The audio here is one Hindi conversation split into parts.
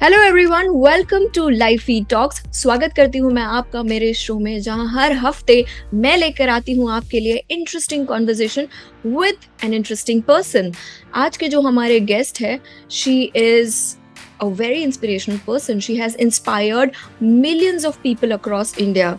Hello everyone welcome to life feed talks स्वागत करती हूँ मैं आपका मेरे शो में, जहाँ हर हफ़्ते मैं लेकर आती हूँ आपके लिए interesting conversation with an interesting person आज के जो हमारे गेस्ट है she is a very inspirational person she has inspired millions of people across India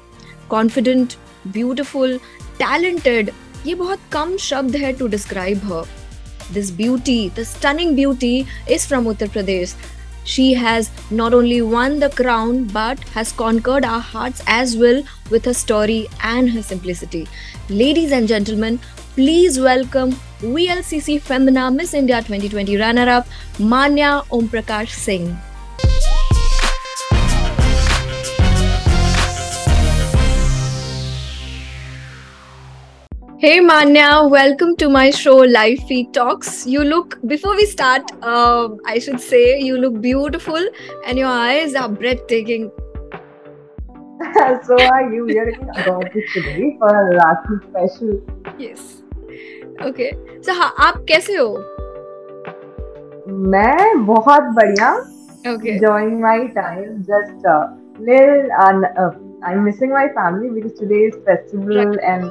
confident beautiful talented ये बहुत कम शब्द है to describe her this beauty the stunning beauty is from Uttar Pradesh She has not only won the crown but has conquered our hearts as well with her story and her simplicity. Ladies and gentlemen, please welcome VLCC Femina Miss India 2020 runner up Manya Om Prakash Singh. Hey Manya, welcome to my show Live Feed Talks. You look, before we start, uh, I should say, you look beautiful and your eyes are breathtaking. so are you. We are about this today for a Rakhi special. Yes. Okay. So, हाँ आप कैसे हो? मैं बहुत बढ़िया. Okay. Enjoying my time. Just a uh, little uh, uh, I'm missing my family because today is festival and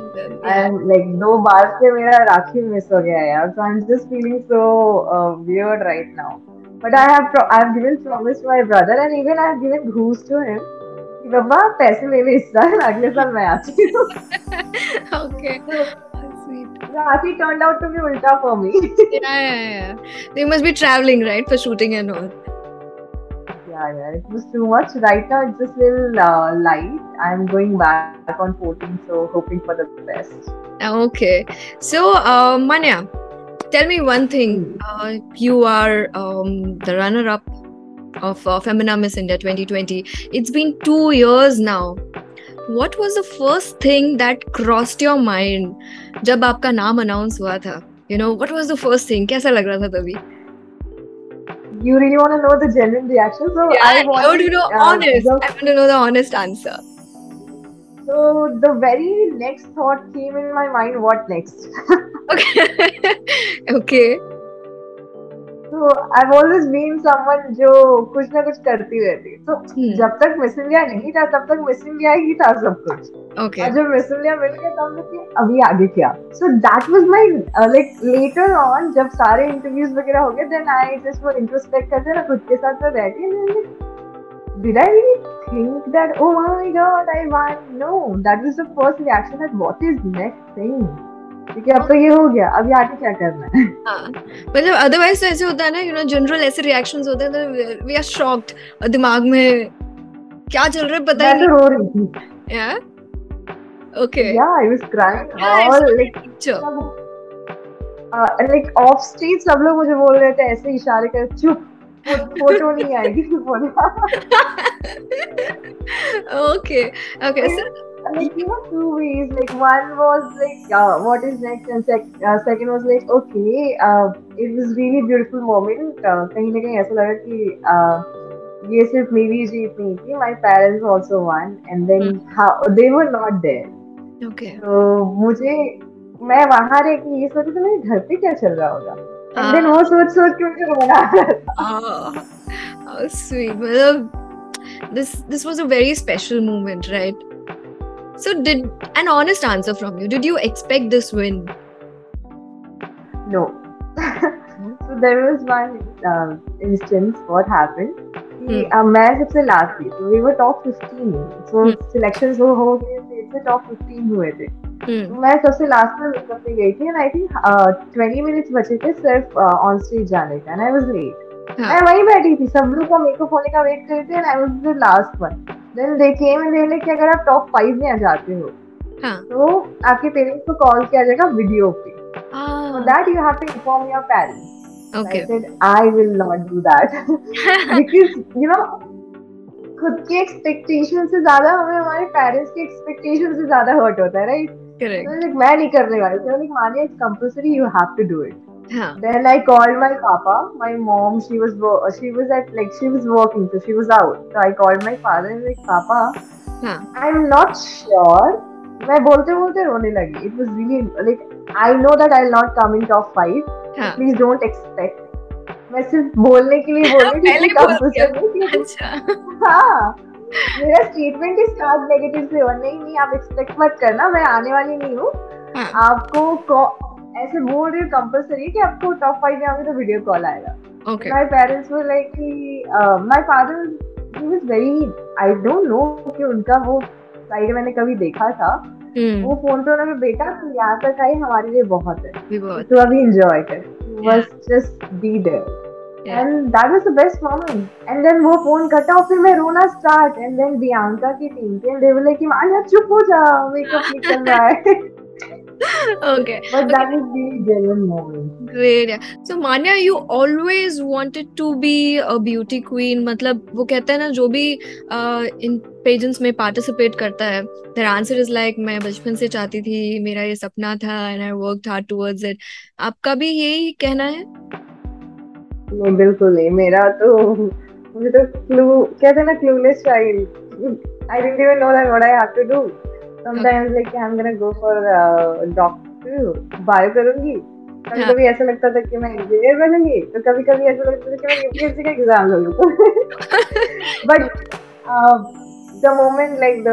I'm like no बार से मेरा राखी miss हो गया यार so I'm just feeling so uh, weird right now but I have pro- I've given promise to my brother and even I've given goose to him कि बाबा पैसे ले ले इस साल अगले साल मैं आती हूँ okay sweet Rafi turned out to be ulta for me yeah yeah yeah they must be traveling right for shooting and all yeah, yeah, it was too much. Right now, it's just a little uh, light. I'm going back on 14, so hoping for the best. Okay. So, uh, Manya, tell me one thing. Hmm. Uh, you are um, the runner up of uh, Femina Miss India 2020. It's been two years now. What was the first thing that crossed your mind जब आपका नाम अनाउंस हुआ था? You know, what was the first thing? कैसा लग रहा था तभी? You really want to know the genuine reaction. So yeah, I want, to know uh, honest. The, I want to know the honest answer. So the very next thought came in my mind. What next? okay. okay. तो आई ऑलवेज बीन समवन जो कुछ ना कुछ करती रहती तो hmm. जब तक मिस इंडिया नहीं था तब तक मिस इंडिया ही था सब कुछ। Okay. और जब मिस इंडिया मिल गया तब तक अभी आगे क्या? So that was my like later on जब सारे इंटरव्यूज़ वगैरह हो गए देन आई जस्ट वो इंट्रोस्पेक्ट करते ना खुद के साथ में बैठी did I really think that oh my god I won? No that was the first reaction that what is next thing? क्योंकि अब तो ये हो गया। अभी आगे क्या करना है? हाँ। मतलब अदरवाइज़ तो ऐसे होता है ना यू नो जनरल ऐसे रिएक्शंस होते हैं तो वी आर शॉक्ड और दिमाग में क्या चल रहा है पता ही नहीं। रो रही थी। या ओके या आई वाज क्राइंग और लाइक लाइक ऑफ़ स्टेज सब लोग मुझे बोल रहे थे ऐसे इशारे कर चुप फ़ोटो नहीं आएगी okay okay sir like you know two ways like one was like uh, what is next and sec- uh, second was like okay uh, it was really beautiful moment uh, कहीं ना कहीं ऐसा लगा कि uh, ये सिर्फ मेरी जीत नहीं थी my parents also won and then hmm. how they were not there okay तो मुझे मैं वहां रह के ये सोची तो मेरे घर पे क्या चल रहा होगा and then वो सोच सोच के मुझे रोना आ रहा था how sweet मतलब this this was a very special moment right So, did an honest answer from you? Did you expect this win? No. so there was one uh, instance. What happened? कि मैं सबसे लास्ट थी तो we were top 15 so selections वो हो गए थे से टॉप 15 हुए थे तो मैं सबसे लास्ट में मेकअप पे गई थी एंड आई थिंक 20 मिनट्स बचे थे सिर्फ़ ऑन स्टेज जाने का एंड आई वाज लेट मैं वहीं बैठी थी सब लोग का मेकअप होने का वेट कर रहे थे and I was the last one then they came and they कि अगर आप टॉप फाइव में आ जाते हो हाँ. तो आपके पेरेंट्स को कॉल किया जाएगा वीडियो पे। you have to inform your parents. Okay. I said I will not do that. Because you know खुद के एक्सपेक्टेशन से ज़्यादा हमें हमारे पेरेंट्स के एक्सपेक्टेशन से ज़्यादा हर्ट होता है राइट करेक्ट तो like, मैं नहीं करने वाली तो लाइक मानिए it's compulsory you have to do it. There like called my पापा my mom she was she was at like she was working so she was out so I called my father like पापा आई एम नॉट श्योर मैं बोलते बोलते रोने लगी। It was really like I know that I will not come in top 5 please don't expect मैं सिर्फ़ बोलने के लिए बोल रही थी कब हाँ। से अच्छा। मेरा स्टेटमेंट इज़ नॉट नेगेटिव से और नहीं नहीं आप एक्सपेक्ट मत करना मैं आने वाली नहीं हूँ। आपको ऐसे बोल रही हूँ कंपलसरी कि आपको टॉप फाइव में आऊँगी तो वीडियो कॉल आएगा। माय पेरेंट्स वर लाइक कि my father he was very I don't know कि उनका वो साइड मैंने कभी देखा था। हम्म। वो फ़ोन पे उन्होंने बेटा तू यहाँ तक आई हमारे लिए बहुत है। तू अभी एंजॉय कर। बस just be there and that was the best moment and then वो फ़ोन कटा और फिर मैं रोना स्टार्ट एंड देन बियांका की team and they were like Manya चुप हो जा मेकअप निकल रहा है। Okay. But that was really genuine moment great yeah. so manya you always wanted to be a beauty queen. मतलब वो कहते हैं ना जो भी इन पेजेंट्स में पार्टिसिपेट करता है their answer is like मैं बचपन से चाहती थी मेरा ये सपना था and I worked hard towards it. आपका भी यही कहना है? नहीं बिल्कुल नहीं मेरा तो मुझे तो क्लू कहते हैं ना clueless child I didn't even know that what I have to do sometimes like I am gonna go for doctor bio करूँगी। कभी हाँ। कभी ऐसा लगता था कि मैं इंजीनियर बनूँगी तो कभी कभी ऐसा लगता था कि मैं यूपीएससी का एग्ज़ाम दूँगी but the moment like the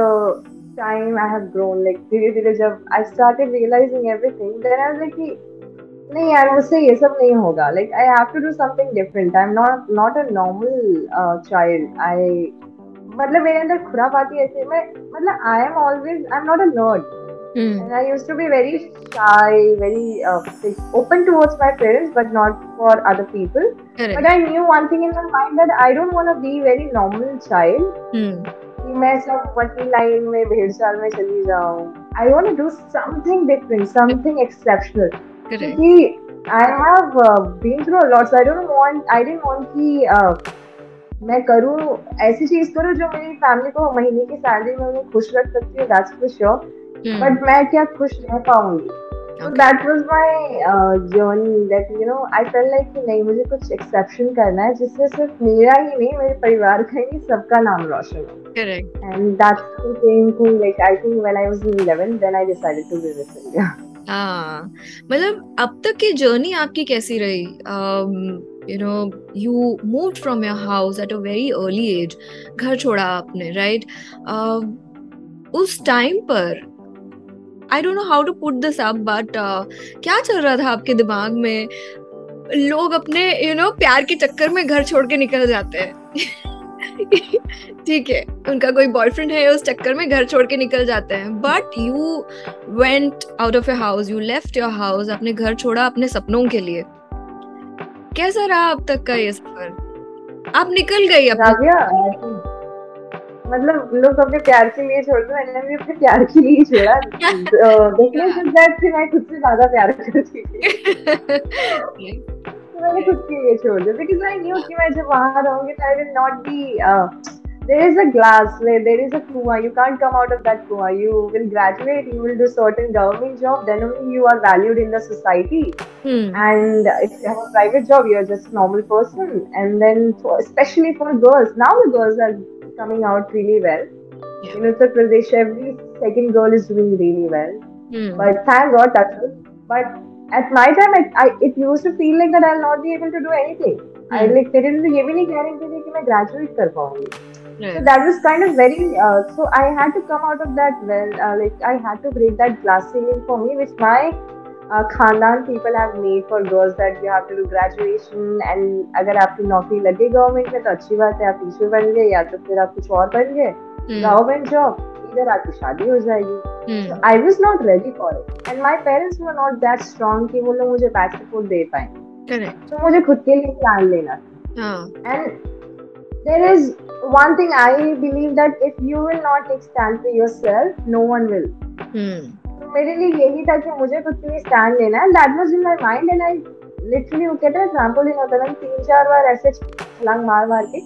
time I have grown like धीरे धीरे जब I started realizing everything then I was like कि नहीं यार मुझसे ये सब नहीं होगा। Like I have to do something different I am not not a normal child I मतलब मेरे अंदर खुरा पाती ऐसे मैं मतलब I am always I am not a nerd and I used to be very shy very open towards my parents but not for other people but I knew one thing in my mind that I don't want to be very normal child कि मैं सब वही लाइन में भेड़चाल में चली जाऊँ. I want to do something different something exceptional क्योंकि I have been through a lot so I don't want I didn't want कि मैं करूँ ऐसी चीज़ करूँ जो मेरी फैमिली को महीने की सैलरी में उन्हें खुश रख सकती है दैट्स फॉर श्योर बट मैं क्या खुश रह पाऊँगी? That was my uh, journey that you know I felt like कि नहीं मुझे कुछ एक्सेप्शन करना है जिससे सिर्फ़ मेरा ही नहीं मेरे परिवार का ही नहीं सबका नाम रोशन हो। And that's the same thing like I think when I was in 11 then I decided to be Miss India. हाँ। मतलब अब तक की जर्नी आपकी कैसी रही? You know you moved from your house at a very early age घर छोड़ा आपने राइट उस टाइम पर I don't know how to put this up but क्या चल रहा था आपके दिमाग में? लोग अपने यू you नो know, प्यार के चक्कर में घर छोड़ के निकल जाते हैं। ठीक है उनका कोई बॉयफ्रेंड है उस चक्कर में घर छोड़ के निकल जाते हैं। But you went out of your house you left your house अपने घर छोड़ा अपने सपनों के लिए। कैसा रहा अब तक का ये सफ़र? आप निकल गई अब मतलब लोग अपने प्यार के लिए छोड़ते हैं मैंने भी अपने प्यार के लिए छोड़ा। कि मैं खुद से ज़्यादा प्यार करती थी तो मैंने खुद के लिए छोड़ दिया। बिकॉज़ आई न्यू कि मैं जब वहाँ रहूँगी तो I will not be there is a glass where there is a kuwa you can't come out of that kuwa you will graduate you will do certain government job then only you are valued in the society hmm and if you have a private job you're just a normal person and then for, especially for girls now the girls are coming out really well Yeah. in Uttar Pradesh every second girl is doing really well hmm but thank God touch wood. But at my time, it, I, it used to feel like that I'll not be able to do anything. I Hmm. like मेरे लिए ये भी नहीं गारंटी थी कि मैं graduate कर पाऊंगी. So that was kind of very. Uh, so I had to come out of that well. Uh, like I had to break that glass ceiling for me, which my uh, खानदान people have made for girls that you have to do graduation and अगर आपकी नौकरी लगे गवर्नमेंट में तो अच्छी बात है आप टीचर बन गए या तो फिर आप कुछ और बन गए हम्म गवर्नमेंट जॉब इधर आपकी शादी हो जाएगी हम्म I was not ready for it. And my parents were not that strong कि वो लोग मुझे बैक सपोर्ट दे पाए correct तो मुझे खुद के लिए प्लान लेना था हाँ and there is one thing I believe that if you will not take stand for yourself no one will हम्म तो मेरे लिए यही था कि मुझे खुद के लिए स्टैंड लेना है that was in my mind and I literally वो कहते हैं ट्रैम्पोलिन होता है मैंने तीन चार बार ऐसे छलांग मार मार के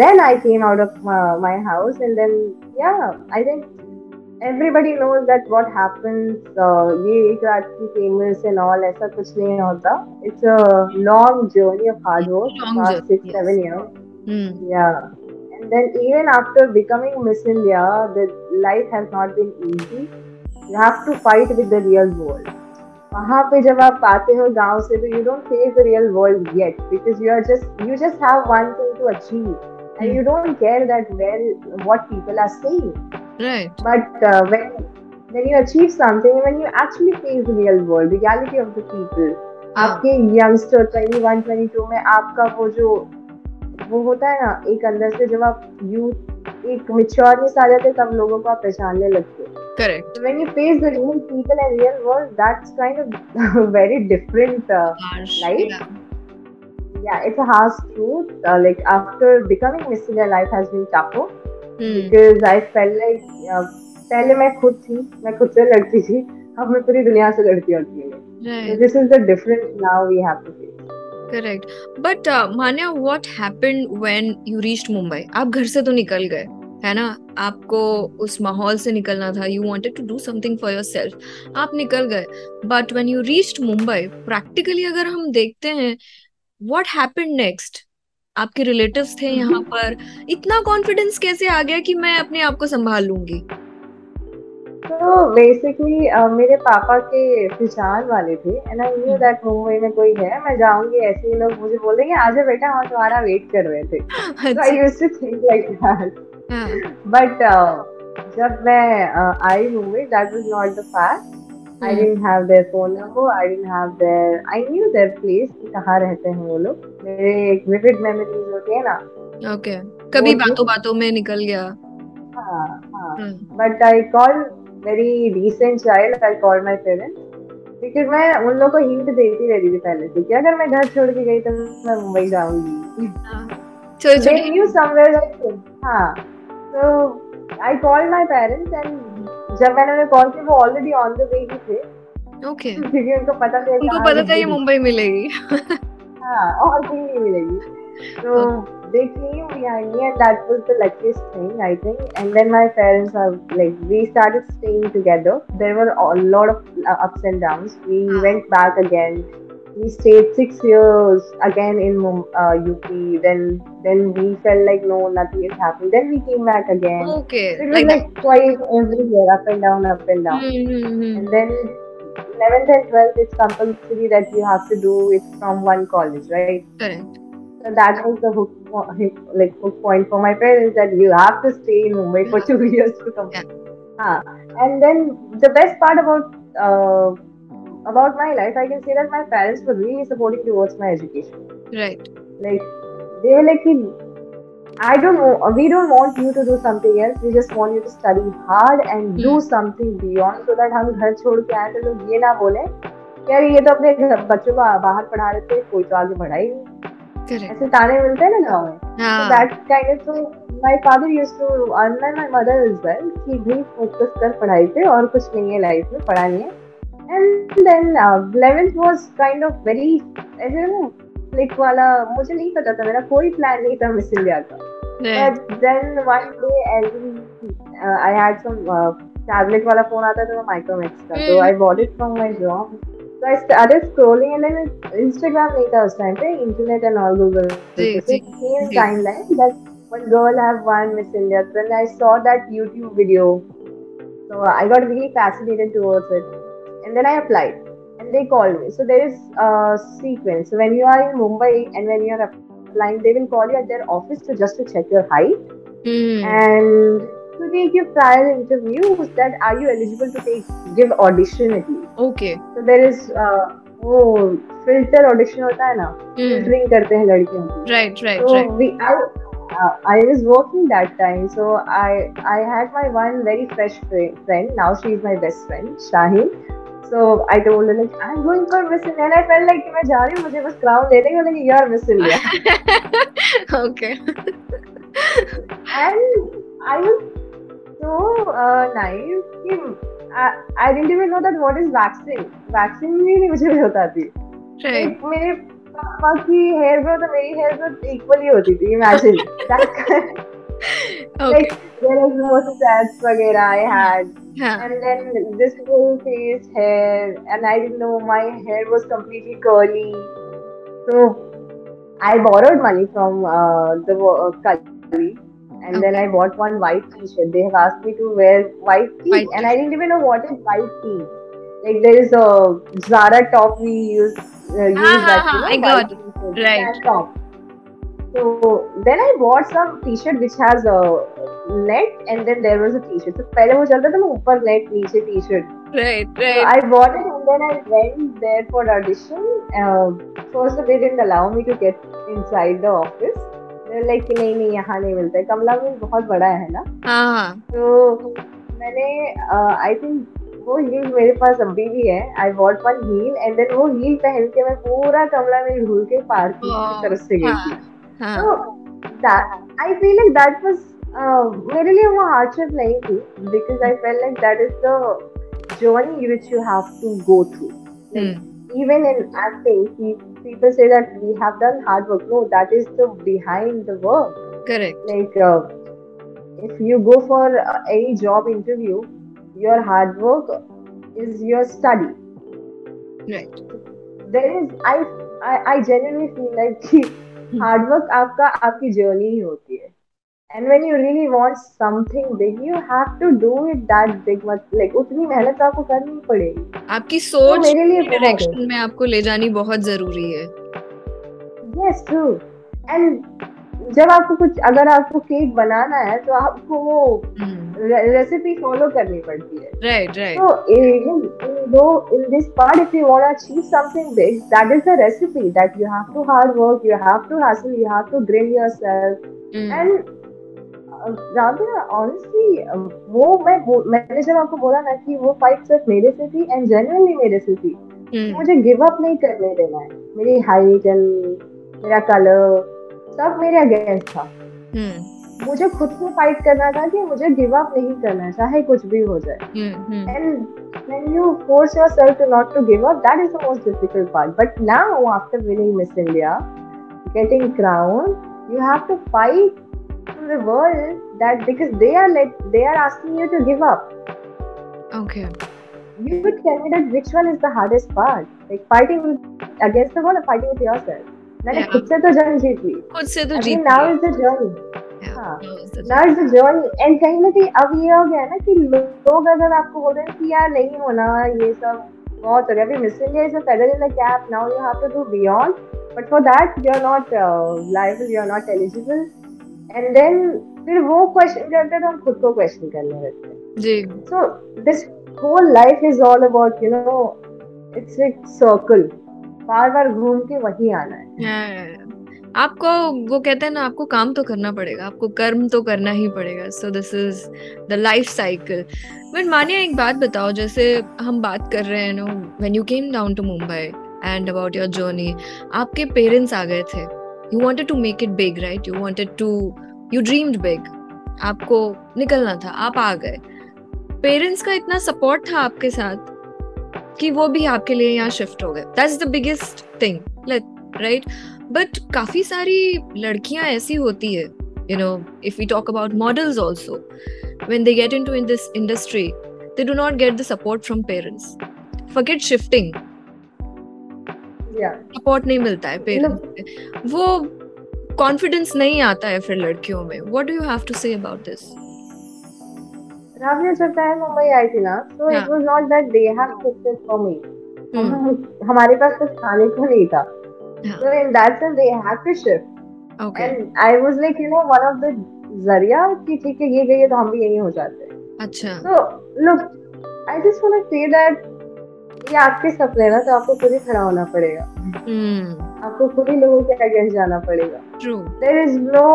then I came out of uh, my house and then yeah I think everybody knows that what happens uh, ये एक रात की famous and all ऐसा कुछ नहीं होता it's a long journey of hard work Long past journey, hmm yeah and then even after becoming Miss India the life has not been easy you have to fight with the real world वहाँ पे जब आप आते हो गाँव से तो you don't face the real world yet because you are just you just have one thing to achieve and you don't care that well what people are saying right but uh, when when you achieve something when you actually face the real world the reality of the people हाँ. आपके यंगस्टर 21 22 में आपका वो जो वो होता है ना एक अंदर से जब आप यूथ एक मिच्योर आ जाते तब लोगों को आप पहचानने लगते हो। Correct when you face the real people and real world that's kind of very different life या it's a hard truth like after becoming missing your life has been tough because I fell like पहले मैं खुद थी मैं खुद से लड़ती थी अब मैं पूरी दुनिया से लड़ती होती हूँ this is the different now we have to face but but uh, Manya what you when Mumbai आप घर से तो निकल गए है ना? आपको उस माहौल से निकलना था। You wanted to do something for yourself आप निकल गए। But when you reached Mumbai practically अगर हम देखते हैं व्हाट हैपेंड नेक्स्ट आपके रिलेटिव्स थे यहाँ पर। इतना कॉन्फिडेंस कैसे आ गया कि मैं अपने आप को संभाल लूँगी? तो बेसिकली uh, मेरे पापा के पहचान वाले थे एंड आई दैट मुंबई में कोई है मैं जाऊँगी ऐसे ही लोग मुझे बोल आज बेटा हम तुम्हारा वेट कर रहे थे. बट अच्छा। हाँ। uh, जब मैं uh, I Mumbai that was not the fact I didn't have their phone number I didn't have their I knew their place कहाँ रहते हैं वो लोग। मेरे एक विविड मेमोरीज होते हैं ना। Okay. कभी बातों बातों में निकल गया। हाँ हाँ। But I call very decent child I called my parents. क्योंकि मैं उन लोगों को हिंट देती रहती थी पहले से कि अगर मैं घर छोड़ के गई तो मैं मुंबई जाऊँगी। छोटे छोटे हाँ। I called my parents and जब मैंने उन्हें कॉल किया वो ऑलरेडी ऑन द वे ही थे। ओके क्योंकि उनको पता था उनको पता था ये मुंबई मिलेगी। हाँ और कहीं नहीं मिलेगी। so they came behind me, and that was the luckiest thing, I think. And then my parents are like we started staying together. There were a lot of uh, ups and downs. We ah. went back again. We stayed six years again in uh, UP. Then then we felt like no, nothing is happening. Then we came back again. Okay. It was like, like twice every year, up and down, up and down. Mm-hmm. And then 11th and 12th is compulsory that you have to do it from one college, right? Correct. so that was the hook, po- like hook point for my parents that you have to stay in Mumbai for two years to come. Ah, and then the best part about uh, about my life, I can say that my parents were really supporting towards my education. Right Like they were like, I don't know, we don't want you to do something else. We just want you to study hard and do something beyond, so that हम घर छोड़ के आए तो लोग ये ना बोले कि यार ये तो अपने घर- बच्चों को बाहर पढ़ा रहे थे कोई तो आगे बढ़ा ही नहीं करेक्ट ऐसे ताने मिलते हैं ना में माय फादर माय मदर कि भी फोकस कर पढ़ाई पे और कुछ नहीं है लाइफ में पढ़ा है। And then 11th was kind of very ऐसे ना क्लिक वाला मुझे नहीं पता था मेरा कोई प्लान नहीं था मिस इंडिया का। But then one day I had some tablet वाला फ़ोन आता था माइक्रोमैक्स का तो I bought it from my job job so I started scrolling and then Instagram नहीं था उस टाइम पे internet and all Google जी, so जी, it came जी. timeline that one girl have won Miss India then I saw that YouTube video so I got really fascinated towards it and then I applied and they called me so there is a sequence so when you are in Mumbai and when you are applying they will call you at their office to just to check your height hmm and to take your prior interviews that are you eligible to take give audition at least okay so there is uh, वो filter audition होता है ना हम्म filtering करते हैं लड़कियों की right right so right we I uh, I was working that time so I I had my one very fresh fri- friend now she is my best friend Shaheen so I told her like I'm going for Miss India and I felt like मैं जा रही हूँ मुझे बस crown दे देंगे लेकिन you are Miss India okay and I was so uh, nice कि I, I didn't even know that what is vaccine vaccine भी नहीं मुझे पता थी राइट Like, मेरे पापा की हेयर ग्रोथ और मेरी हेयर ग्रोथ इक्वली होती थी imagine okay like there was no stats वगैरह I had हाँ and then this full face hair and I didn't know my hair was completely curly so I borrowed money from uh, the uh, colleague and then I bought one white t-shirt they have asked me to wear white tee White and I didn't even know what is white tee like there is a Zara top we use uh, use Ah, that ah, you know I got white it. t-shirt, Right. that top. So then I bought some t-shirt which has a net and then there was a t-shirt. So पहले वो चलता था ना ऊपर net नीचे t-shirt. Right, So right. I bought it and then I went there for audition. Uh, first they didn't allow me to get inside the office. They're like कि नहीं नहीं यहाँ नहीं मिलता है। कमला में बहुत बड़ा है ना? हाँ हाँ। तो मैंने आई थिंक वो हील मेरे पास अभी भी है। I bought one heel and then वो हील पहन के मैं पूरा कमला में ढूल के पार्किंग की तरफ़ से गई थी। हाँ तो I feel like that was मेरे लिए वो हार्डशिप नहीं थी because I feel like that is the journey which you have to go through in acting pe- people say that we have done hard work no that is the behind the work correct like uh, if you go for uh, any job interview your hard work is your study right there is i i, I genuinely feel like hard work आपका आपकी journey ही होती है and when you really want something big you have to do it that big much like उतनी मेहनत आपको करनी पड़ेगी आपकी तो सोच मेरे लिए है डायरेक्शन में आपको ले जानी बहुत ज़रूरी है यस ट्रू एंड जब आपको कुछ अगर आपको केक बनाना है तो आपको वो रेसिपी फॉलो करनी पड़ती है right right So, in, in, though in this part, if you want to achieve something big, that is the recipe that you have to hard work, you have to hustle, you have to rather honestly वो मैं मैंने जब आपको बोला ना कि वो फाइट सिर्फ़ मेरे से थी एंड जनरली मेरे से थी hmm. मुझे गिव अप नहीं करने देना है। मेरी हाइट एंड मेरा कलर सब मेरे अगेंस्ट था। हम्म। मुझे खुद को फाइट करना था कि मुझे गिव अप नहीं करना है चाहे कुछ भी हो जाए। And when you force yourself to not to give up that is the most difficult part but now after winning Miss India getting crown you have to fight to the world that because they are like they are asking you to give up. Okay You would tell me that which one is the hardest part, like fighting with, against the world or fighting with yourself. मैंने Yeah. खुद से तो जंग जीत ली खुद से तो अभी जीत now लिया। is the journey. Yeah, हाँ. now is the- now is the journey and कहीं ना कहीं अब ये हो गया है ना कि लोग अगर आपको बोल रहे हैं कि यार नहीं होना ये सब बहुत हो गया अभी Miss India is a feather in the cap now you have to do beyond but for that you are not liable you are not eligible and then फिर वो क्वेश्चन करते हैं तो हम खुद को क्वेश्चन करने लगते हैं। जी। So this whole life is all about you know it's एक सर्कल बार बार घूम के वही आना है। आपको वो कहते हैं ना आपको काम तो करना पड़ेगा आपको कर्म तो करना ही पड़ेगा। So this is the life cycle but Manya एक बात बताओ जैसे हम बात कर रहे हैं no when you came down to Mumbai and about your journey आपके पेरेंट्स आ गए थे। You wanted to make it big right you wanted to you dreamed big आपको निकलना था, आप आ गए। पेरेंट्स का इतना सपोर्ट था आपके साथ कि वो भी आपके लिए यहाँ शिफ्ट हो गए। That's the biggest thing right but काफ़ी सारी लड़कियाँ ऐसी होती है you know if we talk about models also when they get into in this industry they do not get the support from parents forget shifting या सपोर्ट नहीं मिलता है पेरेंट्स से। वो कॉन्फिडेंस नहीं आता है फिर लड़कियों में। What do you have to say about this Raviya जब मैं मुंबई आई थी ना तो it. Was not that they have shifted for me. हमारे पास कुछ खाने को नहीं था। हाँ. so in that sense they had to shift okay and I was like you know one of the ज़रिया कि ठीक है ये गई है तो हम भी यही हो जाते। हैं अच्छा। So look I just want to say that ये आपके सपने ना तो आपको खुद ही खड़ा होना पड़ेगा। hmm. आपको खुद ही लोगों के अगेंस्ट जाना पड़ेगा। There is no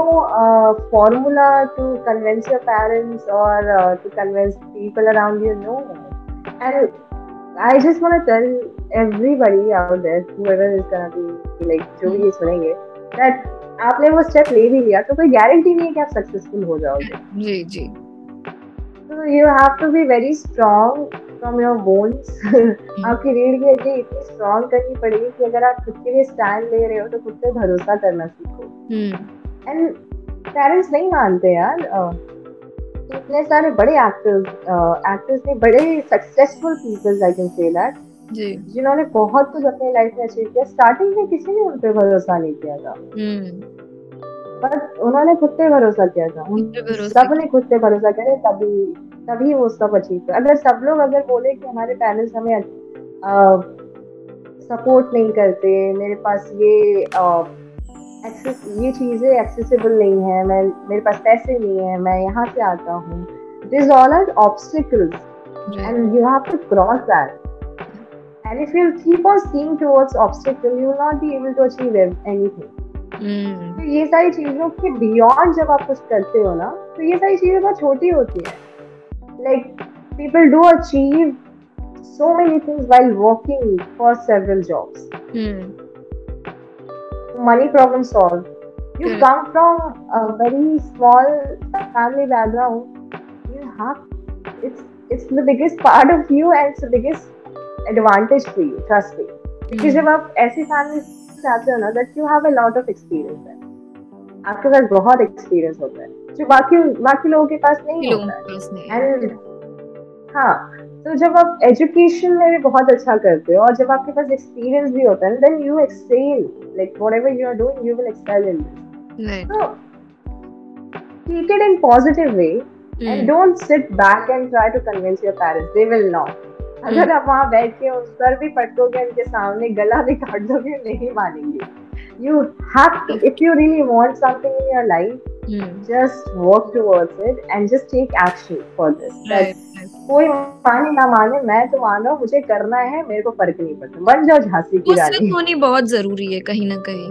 formula to convince your parents और to convince people around you know and I just want to tell everybody out there whoever is gonna be like जो भी ये सुनेंगे दैट आपने वो स्टेप ले भी लिया तो कोई गारंटी नहीं है कि आप सक्सेसफुल हो जाओगे। जी जी। So you have to be very strong from your bones. आपकी रीढ़ की हड्डी इतनी स्ट्रांग करनी पड़ेगी कि अगर आप खुद के लिए स्टैंड ले रहे हो तो खुद पे भरोसा करना सीखो। एंड पेरेंट्स नहीं मानते यार इतने सारे बड़े एक्टर्स एक्टर्स ने बड़े successful peoples I can say that जिन्होंने बहुत कुछ अपनी लाइफ में अचीव किया। स्टार्टिंग में किसी ने उन पर भरोसा नहीं किया था। हम्म बट उन्होंने खुद पे भरोसा किया था। उन खुद पे भरोसा सबने खुद पे भरोसा करे तभी तभी वो सब अचीव कर अगर सब लोग अगर बोले कि हमारे पेरेंट्स हमें सपोर्ट नहीं करते मेरे पास ये एक्सेस ये चीज़ें एक्सेसिबल नहीं है मैं मेरे पास पैसे नहीं है मैं यहाँ से आता हूँ। This all are obstacles and you have to cross that And if you keep on seeing towards obstacle, you will not be able to achieve anything. तो ये सारी चीज़ों के बियॉन्ड जब आप कुछ करते हो ना तो ये सारी चीज़ें बहुत छोटी होती है। Like people do achieve so many things while working for several jobs money problem solve you come from very small family background you have it's it's the biggest part of you and it's the biggest advantage for you trust me क्योंकि जब आप ऐसी फैमिली से आते हो ना that you have a lot of experience है. आपके पास बहुत एक्सपीरियंस होता है। जो बाकी बाकी लोगों के पास नहीं होता है। एंड हाँ तो जब आप एजुकेशन में भी बहुत अच्छा करते हो और जब आपके पास एक्सपीरियंस भी होता है then you excel like whatever you are doing you will excel in this तो take it in positive way and don't sit back and try to convince your parents they will not अगर आप वहाँ बैठ के उस पर भी पटकोगे उनके सामने गला भी काट दोगे नहीं मानेंगे। You have to if you really want something in your life just work towards it and just take action for this. कोई माने ना माने मैं तो मान मुझे करना है मेरे को फ़र्क नहीं पड़ता। बन जाओ झांसी की रानी। होनी बहुत ज़रूरी है कहीं ना कहीं।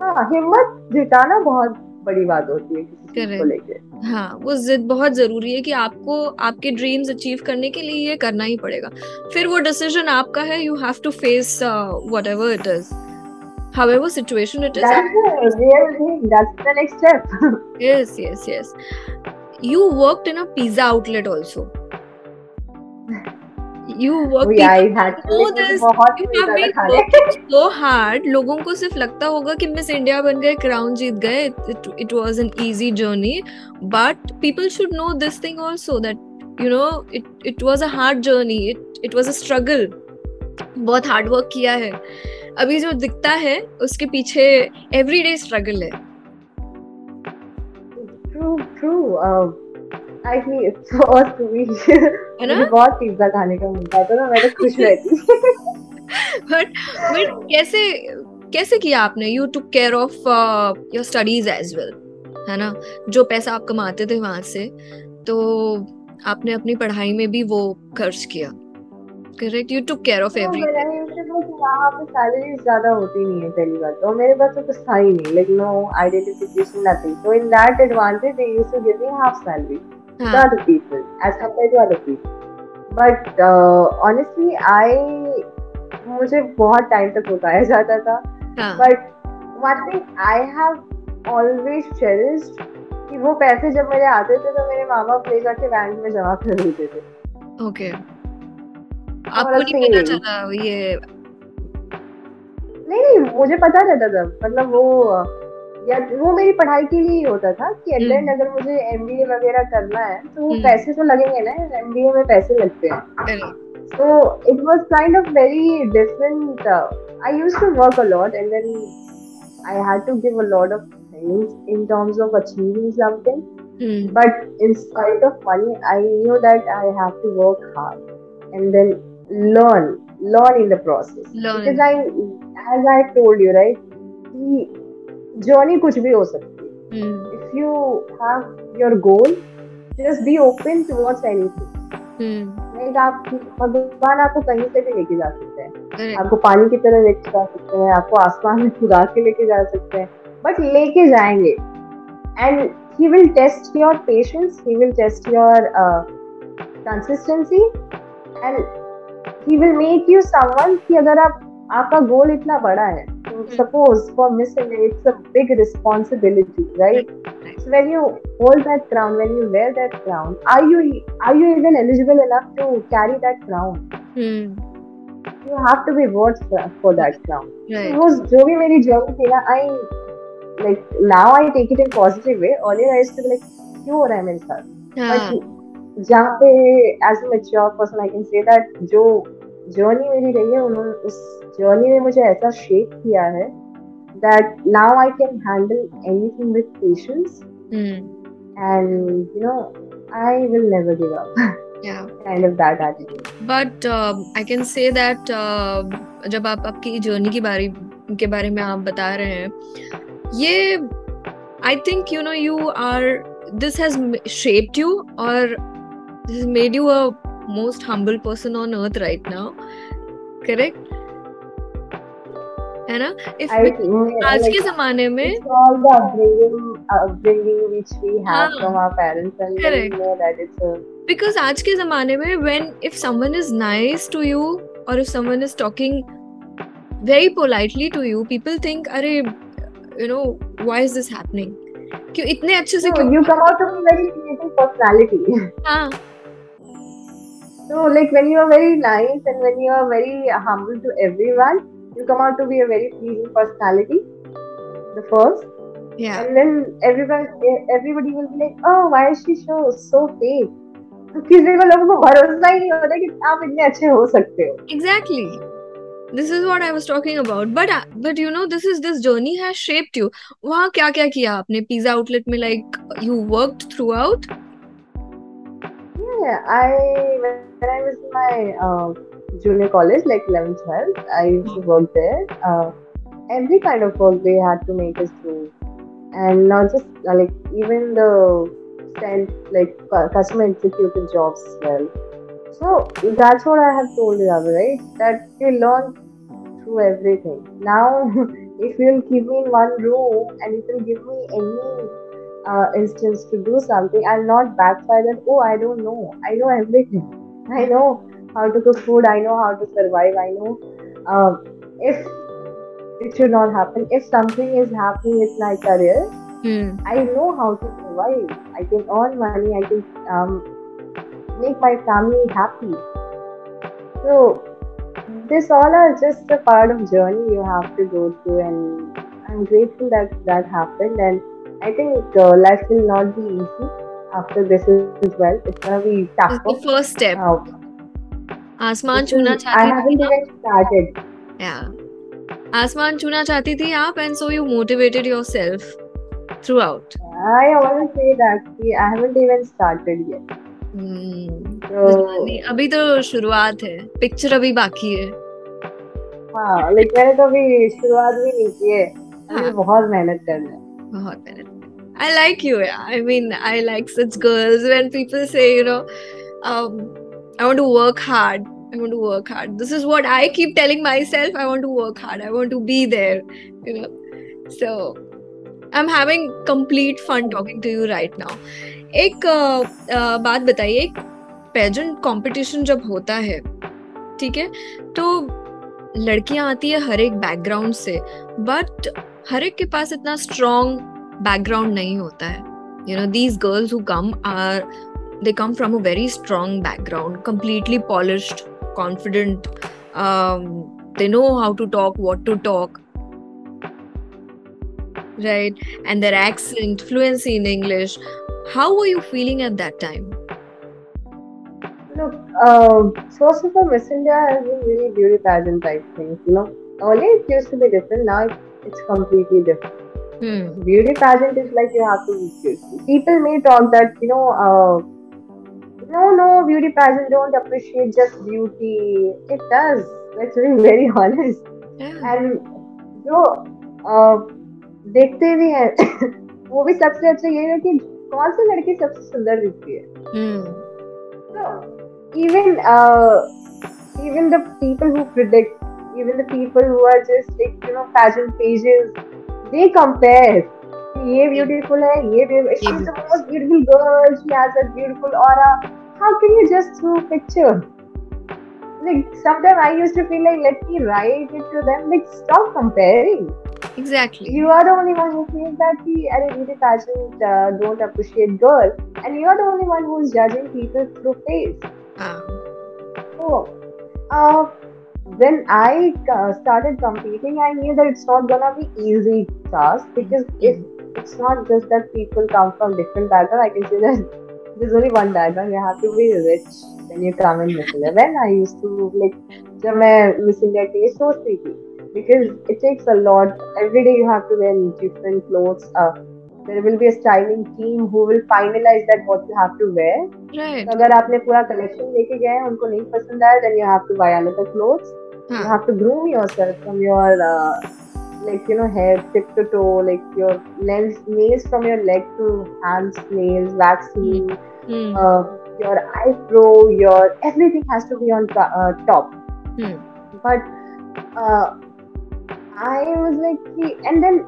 हाँ हिम्मत जुटाना बहुत बड़ी बात होती है किसी को लेके हाँ वो जिद बहुत ज़रूरी है कि आपको आपके ड्रीम्स अचीव करने के लिए ये करना ही पड़ेगा फिर वो डिसीज़न आपका है you have to face whatever it is however situation it is that's the real thing that's the next step yes yes yes you worked in a pizza outlet also you work so hard लोगों को सिर्फ़ लगता होगा कि मिस इंडिया बन गए क्राउन जीत गए it was an easy journey but people should know this thing also that you know it it was a hard journey it was a struggle बहुत हार्ड वर्क किया है। अभी जो दिखता है उसके पीछे एवरी डे स्ट्रगल है। True, true. Uh, वीक मुझे बहुत पिज्जा खाने का मन था ना मैं तो खुश रहती बट बट कैसे कैसे किया आपने? You took care of your studies as well है ना? जो पैसा आप कमाते थे वहाँ से तो आपने अपनी पढ़ाई में भी वो खर्च किया। Correct you took care of every पे ज़्यादा होती नहीं है पहली बात तो। मेरे पास तो कुछ था ही नहीं like no identification nothing so in that advantage they used to give me half salary to other people as compared to other people. But uh, honestly I मुझे बहुत टाइम तक रुकाया जाता था। But one thing I have always cherished कि वो पैसे जब मेरे आते थे तो मेरे माँ बाप ले जाके बैंक में जमा कर देते थे। Okay okay. आपको नहीं पता चला ये? नहीं मुझे पता रहता था। मतलब वो या वो मेरी पढ़ाई के लिए ही होता था कि हम्म। एंड अगर मुझे एमबीए वगैरह करना है तो हम्म। पैसे तो लगेंगे ना एमबीए में पैसे लगते हैं। तो it was kind of very different I used to work a and I had to give a of things in terms of achieving something but in spite of money I knew that I have to work hard and then learn learn in the process because I as I told you right journey कुछ भी हो सकती है। If you have your goal just be open towards anything like आप भगवान आपको कहीं से भी लेके जा सकते हैं। आपको पानी की तरह लेके जा सकते हैं आपको आसमान में खुदा के लेके जा सकते हैं। बट लेके जाएँगे। And he will test your patience he will test your uh, consistency and he will make you someone कि अगर आप आपका गोल इतना बड़ा है suppose for Miss India, it's a big responsibility, right? So when you hold that crown, when you wear that crown, are you are you even eligible enough to carry that crown? Hmm. You have to be worth for, for that crown. Right. So was जो भी मेरी journey थी ना, I like now I take it in positive way. Earlier I used to be like, क्यों हो रहा है मेरे साथ? But जहाँ पे as a mature person I can say that जो जर्नी मेरी रही है उन्होंने उस जर्नी ने मुझे ऐसा शेप किया है that now I can handle anything with patience and you know I will never give up but I can say that जब आप आपकी जर्नी के बारे के बारे में आप बता रहे हैं ये I think you know you are this has shaped you और made you a most humble person on earth right now correct है ना think आज like, के जमाने में it's all the upbringing, upbringing which we have हाँ. from our parents, and then Correct. we know that it's a because आज के जमाने में when if someone is nice to you or if someone is talking very politely to you people think अरे you know why is this happening क्यों इतने अच्छे से क्यों you come out to be very creative personality. हाँ so like when you are very nice and when you are very humble to everyone, you come out to be a very pleasing personality. The first, yeah and then everyone everybody will be like, oh why is she so so fake? तो किसी को लोगों को भरोसा ही नहीं होता कि आप इतने अच्छे हो सकते हो exactly this is what i was talking about but uh, but you know this is this journey has shaped you वहाँ क्या क्या किया आपने पिज्जा आउटलेट में like you worked throughout Yeah, I when I was in my uh, junior college, like 11th, 12th, I used to work there. Uh, every kind of work they had to make us do, and not just uh, like even the send like customer executive jobs as well. So that's what I have told you, right? That you learn through everything. Now, if you'll keep me in one room and if you'll give me any uh, instance to do something, I'll not backfire that, oh, I don't know. I know everything. I know how to cook food. I know how to survive. I know um, if it should not happen. If something is happening with my career, hmm. I know how to survive. I can earn money. I can um, make my family happy. So this all are just a part of journey you have to go through, and I'm grateful that that happened. And I think uh, life will not be easy after this as well. It's gonna be tougher. the first step Uh, आसमान छूना चाहती आसमान छूना चाहती थी आप and so you motivated yourself throughout अभी तो शुरुआत है। पिक्चर अभी बाकी है। हाँ लेकिन तो अभी शुरुआत भी नहीं की है। हाँ। बहुत मेहनत कर रहे बहुत मेहनत। I want to work hard this is what I keep telling myself I want to work hard I want to be there you know so I'm having complete fun talking to you right now एक uh, uh, बात बताइए एक पेजेंट कंपटीशन जब होता है ठीक है तो लड़कियाँ आती है हर एक बैकग्राउंड से बट हर एक के पास इतना स्ट्रॉन्ग बैकग्राउंड नहीं होता है you know these girls who come are they come from a very strong background completely polished confident um, they know how to talk what to talk right and their accent fluency in english how were you feeling at that time Look, first of all, Miss India has been really beauty pageant type things. You know, earlier it used to be different. Now it's completely different. hmm. Beauty pageant is like you have to be. People may talk that you know, uh, no, no, beauty pageant don't appreciate just beauty. It does. Let's be very honest. yeah. And जो अ, देखते भी हैं वो भी सबसे अच्छा ये है कि कौन सी लड़की सबसे सुंदर दिखती है Hmm. Even even the people who predict even the people who are just like you know pageant pages they compare कि ये beautiful है ये beautiful she's the most beautiful girl she has a beautiful aura how can you just throw a picture? Like sometimes I used to feel like let me write it to them like stop comparing. Exactly. You are the only one who feels that the beauty pageant uh, don't appreciate girl. And you are the only one who is judging people through face. Ah. so uh, when I uh, started competing I knew that it's not gonna be easy task because if it's not just that people come from different background I can say that there's only one background you have to be rich when you come in Miss India when I used to like जब मैं Miss India के लिए सोचती थी because it takes a lot every day you have to wear different clothes uh, there will be a styling team who will finalize that what you have to wear right तो अगर आपने पूरा कलेक्शन लेके गए हैं उनको नहीं पसंद आया then you have to buy another clothes Huh. you हाँ have to groom yourself from your uh, like you know hair tip to toe like your lens, nails from your leg to hands nails waxing mm. uh, your eyebrow your everything has to be on uh, top mm. but uh, i was like and then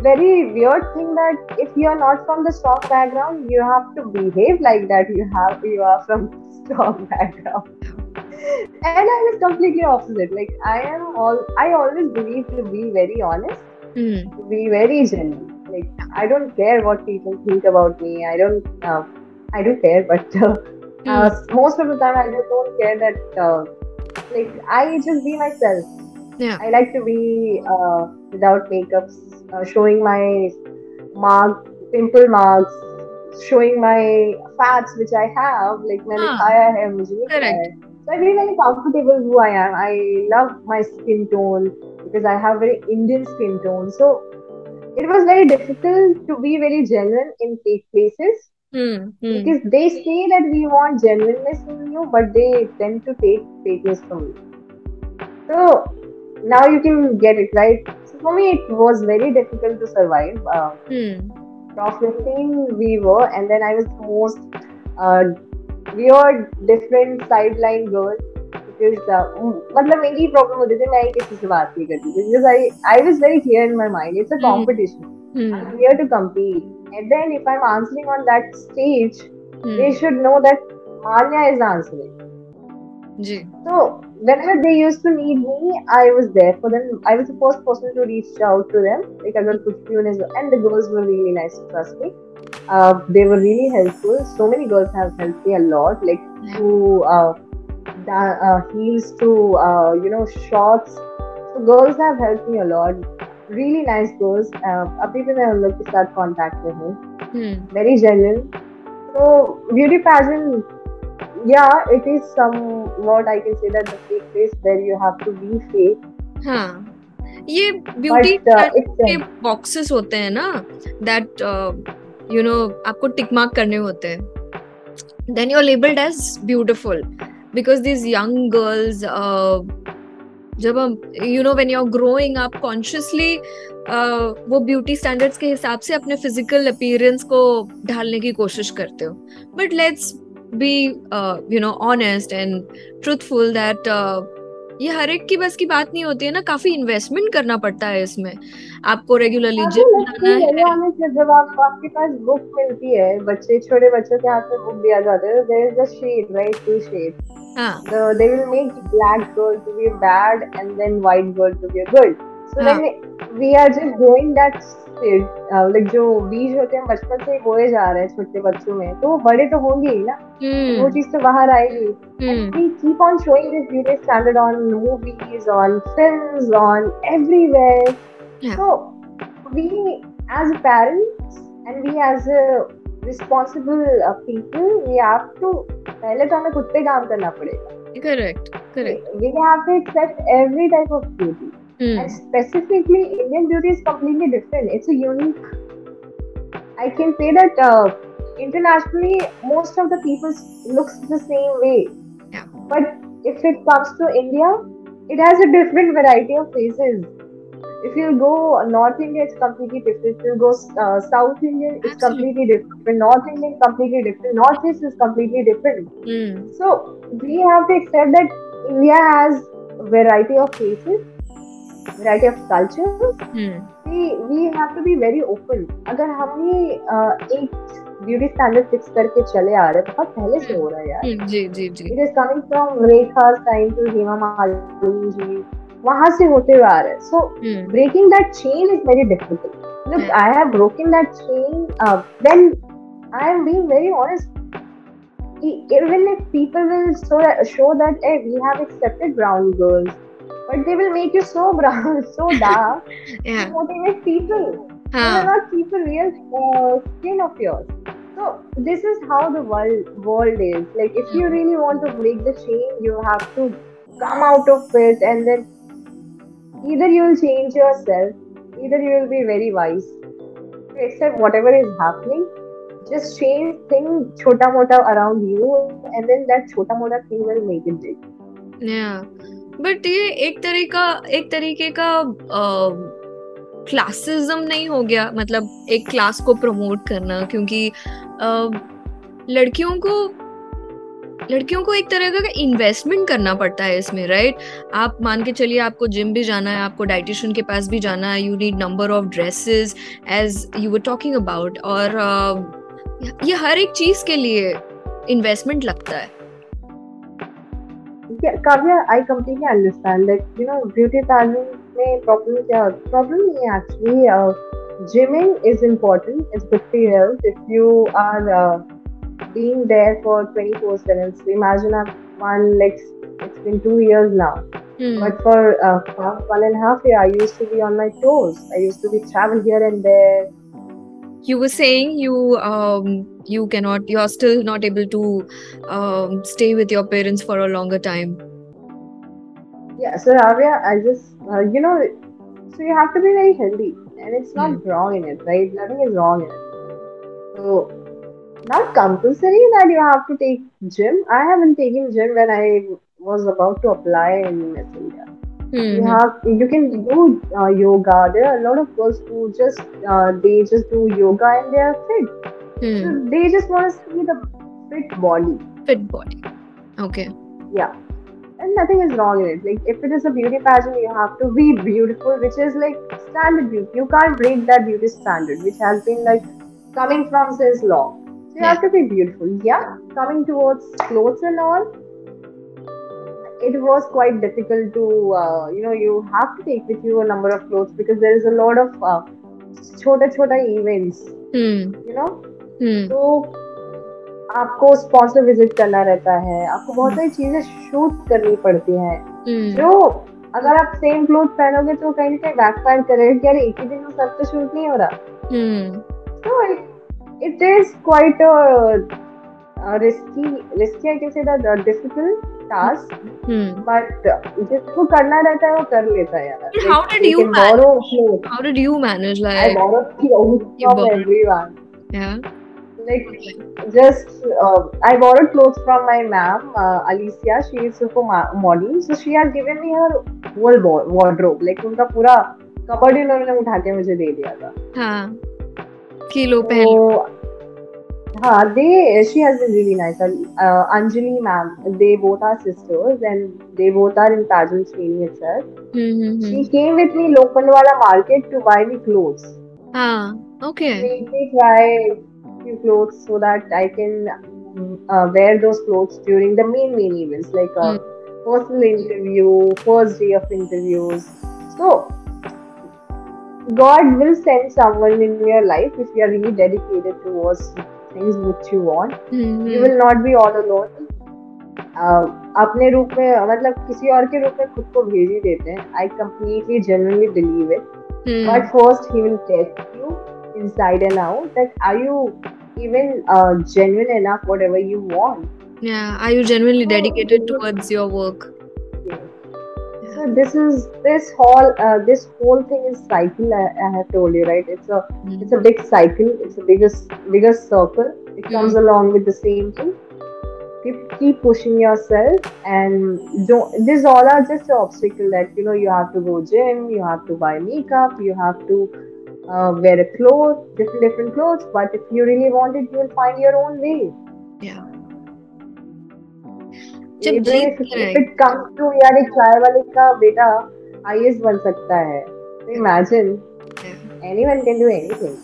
very weird thing that if you are not from the strong background you have to behave like that you have you are from strong background and I was completely opposite. Like I am all I always believe to be very honest, hmm to be very genuine. Like I don't care what people think about me. I don't. Uh, I do care, but uh, uh, most of the time I just don't care that. Uh, like I just be myself. yeah I like to be uh, without makeup, uh, showing my mark, pimple marks, showing my fats which I have. Like मैंने हाँ. खाया है मुझे नहीं खाया Correct. है. I feel very comfortable who I am. I love my skin tone because I have very Indian skin tone. So it was very difficult to be very genuine in fake places. Mm-hmm. Because they say that we want genuineness from you, but they tend to take fakeness from you. So now you can get it right. So for me, it was very difficult to survive. Uh, mm. From we were, and then I was most uh, weird, different sideline girl. Because uh, मतलब मेरी प्रॉब्लम होती थी मैं किसी से बात नहीं करती थी because I I was very clear in my mind it's a Hmm. competition hmm I'm here to compete and then if I'm answering on that stage they hmm should know that Manya is answering. Ji So whenever they used to need me, I was there for them. I was the first person to reach out to them. Like अगर कुछ भी उन्हें and the girls were really nice. Trust me. Uh, they were really helpful. So many girls have helped me a lot. Like to uh, da- uh, heels to uh, you know shorts. So girls have helped me a lot. Really nice girls. Uh, अभी भी मैं उन लोग के साथ contact में हूँ. हम्म very genuine. So beauty pageant, yeah, it is somewhat I can say that the fake place where you have to be fake. हाँ ये ब्यूटी But uh, it's के uh, बॉक्सेस होते हैं ना दैट यू नो आपको टिक मार्क करने होते हैं. Then you are labelled as beautiful because these young girls जब हम you know when you are growing आप कॉन्शियसली वो ब्यूटी स्टैंडर्ड्स के हिसाब से अपने फ़िज़िकल अपीयरेंस को ढालने की कोशिश करते हो. But let's be you know honest and truthful that ये हर एक की बस की बात नहीं होती है ना काफ़ी इन्वेस्टमेंट करना पड़ता है इसमें। आपको रेगुलरली काफ़ी जिम जाना है है। है, जब आप आपके पास बुक मिलती है बच्चे छोटे बच्चों के हाथ में बुक दिया जाता है there is a right to shed हाँ। They they will make black girl to be bad and then white girl to be हाँ। छोटे बच्चों में। तो वो बड़े तो होंगे ही ना। हम्म। वो चीज़ तो बाहर आएगी। पीपल वी हैव टू पहले तो हमें खुद पे काम करना पड़ेगा। Correct correct we have Hmm. And specifically, Indian beauty is completely different. It's a unique. I can say that uh, internationally, most of the people looks the same way. Yeah. But if it comes to India, it has a different variety of faces. If you go North India, it's completely different. If you go uh, South Indian, it's Absolutely. completely different. North Indian, completely different. Northeast is completely different. Mm. So we have to accept that India has variety of faces variety of cultures. Hmm We we have to be very open. अगर हम ही uh, एक ब्यूटी स्टैंडर्ड फिक्स करके चले आ रहे हैं बहुत पहले से हो रहा है यार. हम्म, जी जी जी It is coming from Rekha's time to Hema Malini ji. वहाँ से होते हुए आ रहे हैं. So hmm breaking that chain is very difficult. Look. I have broken that chain. Uh, then I am being very honest. E- Even if people will show, show that hey, we have accepted brown girls, but they will make you so brown, so dark, yeah to motivate people. They will not keep the real uh, skin of yours. So this is how the world world is. Like if you really want to break the chain, you have to come out of it, and then either you will change yourself, either you will be very wise. accept whatever is happening just change thing chota mota around you and then that chota mota thing will make it big yeah but ये एक तरह का एक तरीके का क्लासिज्म नहीं हो गया मतलब एक क्लास को प्रमोट करना क्योंकि लड़कियों को लड़कियों को एक तरह का इन्वेस्टमेंट करना पड़ता है इसमें राइट आप मान के चलिए आपको जिम भी जाना है आपको डाइटिशियन के पास भी जाना है you need number of dresses as you were talking about और uh, ये हर एक चीज़ के लिए इन्वेस्टमेंट लगता है। yeah, Kavya, I completely understand. Like, you know, beauty pageant में problem क्या problem नहीं है actually. Uh, gymming is important. It's good for your health. If you are uh, being there for 24/7, so imagine I've one like it's been two years now. Hmm. But for uh, one and a half year, I used to be on my toes. I used to be travel here and there. You were saying you um, you cannot you are still not able to um, stay with your parents for a longer time yeah so Ravya, i just uh, you know so you have to be very healthy and it's not mm. wrong in it right nothing is wrong in it so not compulsory that you have to take gym i haven't taken gym when i was about to apply in Miss India. Mm-hmm. You have you can do uh, yoga. There are a lot of girls who just uh, they just do yoga and they are fit. Hmm. So they just want to see the fit body. Fit body. Okay. Yeah. And nothing is wrong in it. Like if it is a beauty pageant, you have to be beautiful, which is like standard beauty. You can't break that beauty standard, which has been like coming from since long. So you yeah. have to be beautiful. Yeah. Coming towards clothes and all, it was quite difficult to uh, you know you have to take with you a number of clothes because there is a lot of uh, events hmm. you know हम्म। तो आपको स्पॉन्सर विज़िट करना रहता है आपको बहुत सारी चीज़ें शूट करनी पड़ती हैं हम्म। जो अगर आप सेम क्लोथ पहनोगे तो कहीं ना कहीं बैकफायर करेगा कि अरे एक ही दिन में सब तो शूट नहीं हो रहा। तो it is quite risky risky I can say that difficult task but जिसको करना रहता है वो कर लेता है यार how did you how did you manage like I borrowed from everyone yeah like just uh, I borrowed clothes from my ma'am uh, Alicia she is super model so she has given me her whole wardrobe like unka pura कपड़ उन्होंने उठा के मुझे दे दिया था हाँ किलो पहन हाँ they she has been really nice uh, Anjali ma'am they both are sisters and they both are in pageant training itself mm-hmm. she came with me Lokhandwala market to buy me clothes Ah, okay make me try few clothes so that I can uh, wear those clothes during the main main events like a mm. personal interview, first day of interviews. So God will send someone in your life if you are really dedicated towards things which you want. Mm-hmm. you will not be all alone. Uh, अपने रूप में मतलब किसी और के रूप में खुद को भेज ही देते हैं। I completely generally believe it but first he will test you inside and out that are you even genuine enough whatever you want are you genuinely dedicated towards your work so this is this whole uh, this whole thing is cycle I, I, have told you right it's a mm. it's a big cycle it's a biggest biggest circle it comes mm. along with the same thing keep, keep pushing yourself and don't this all are just an obstacle that you know you have to go gym you have to buy makeup you have to uh, wear a clothes, different different clothes. But if you really want it, you will find your own way. Yeah. If it comes to यार एक चाय वाले का बेटा आईएएस बन सकता है। तो imagine anyone can do anything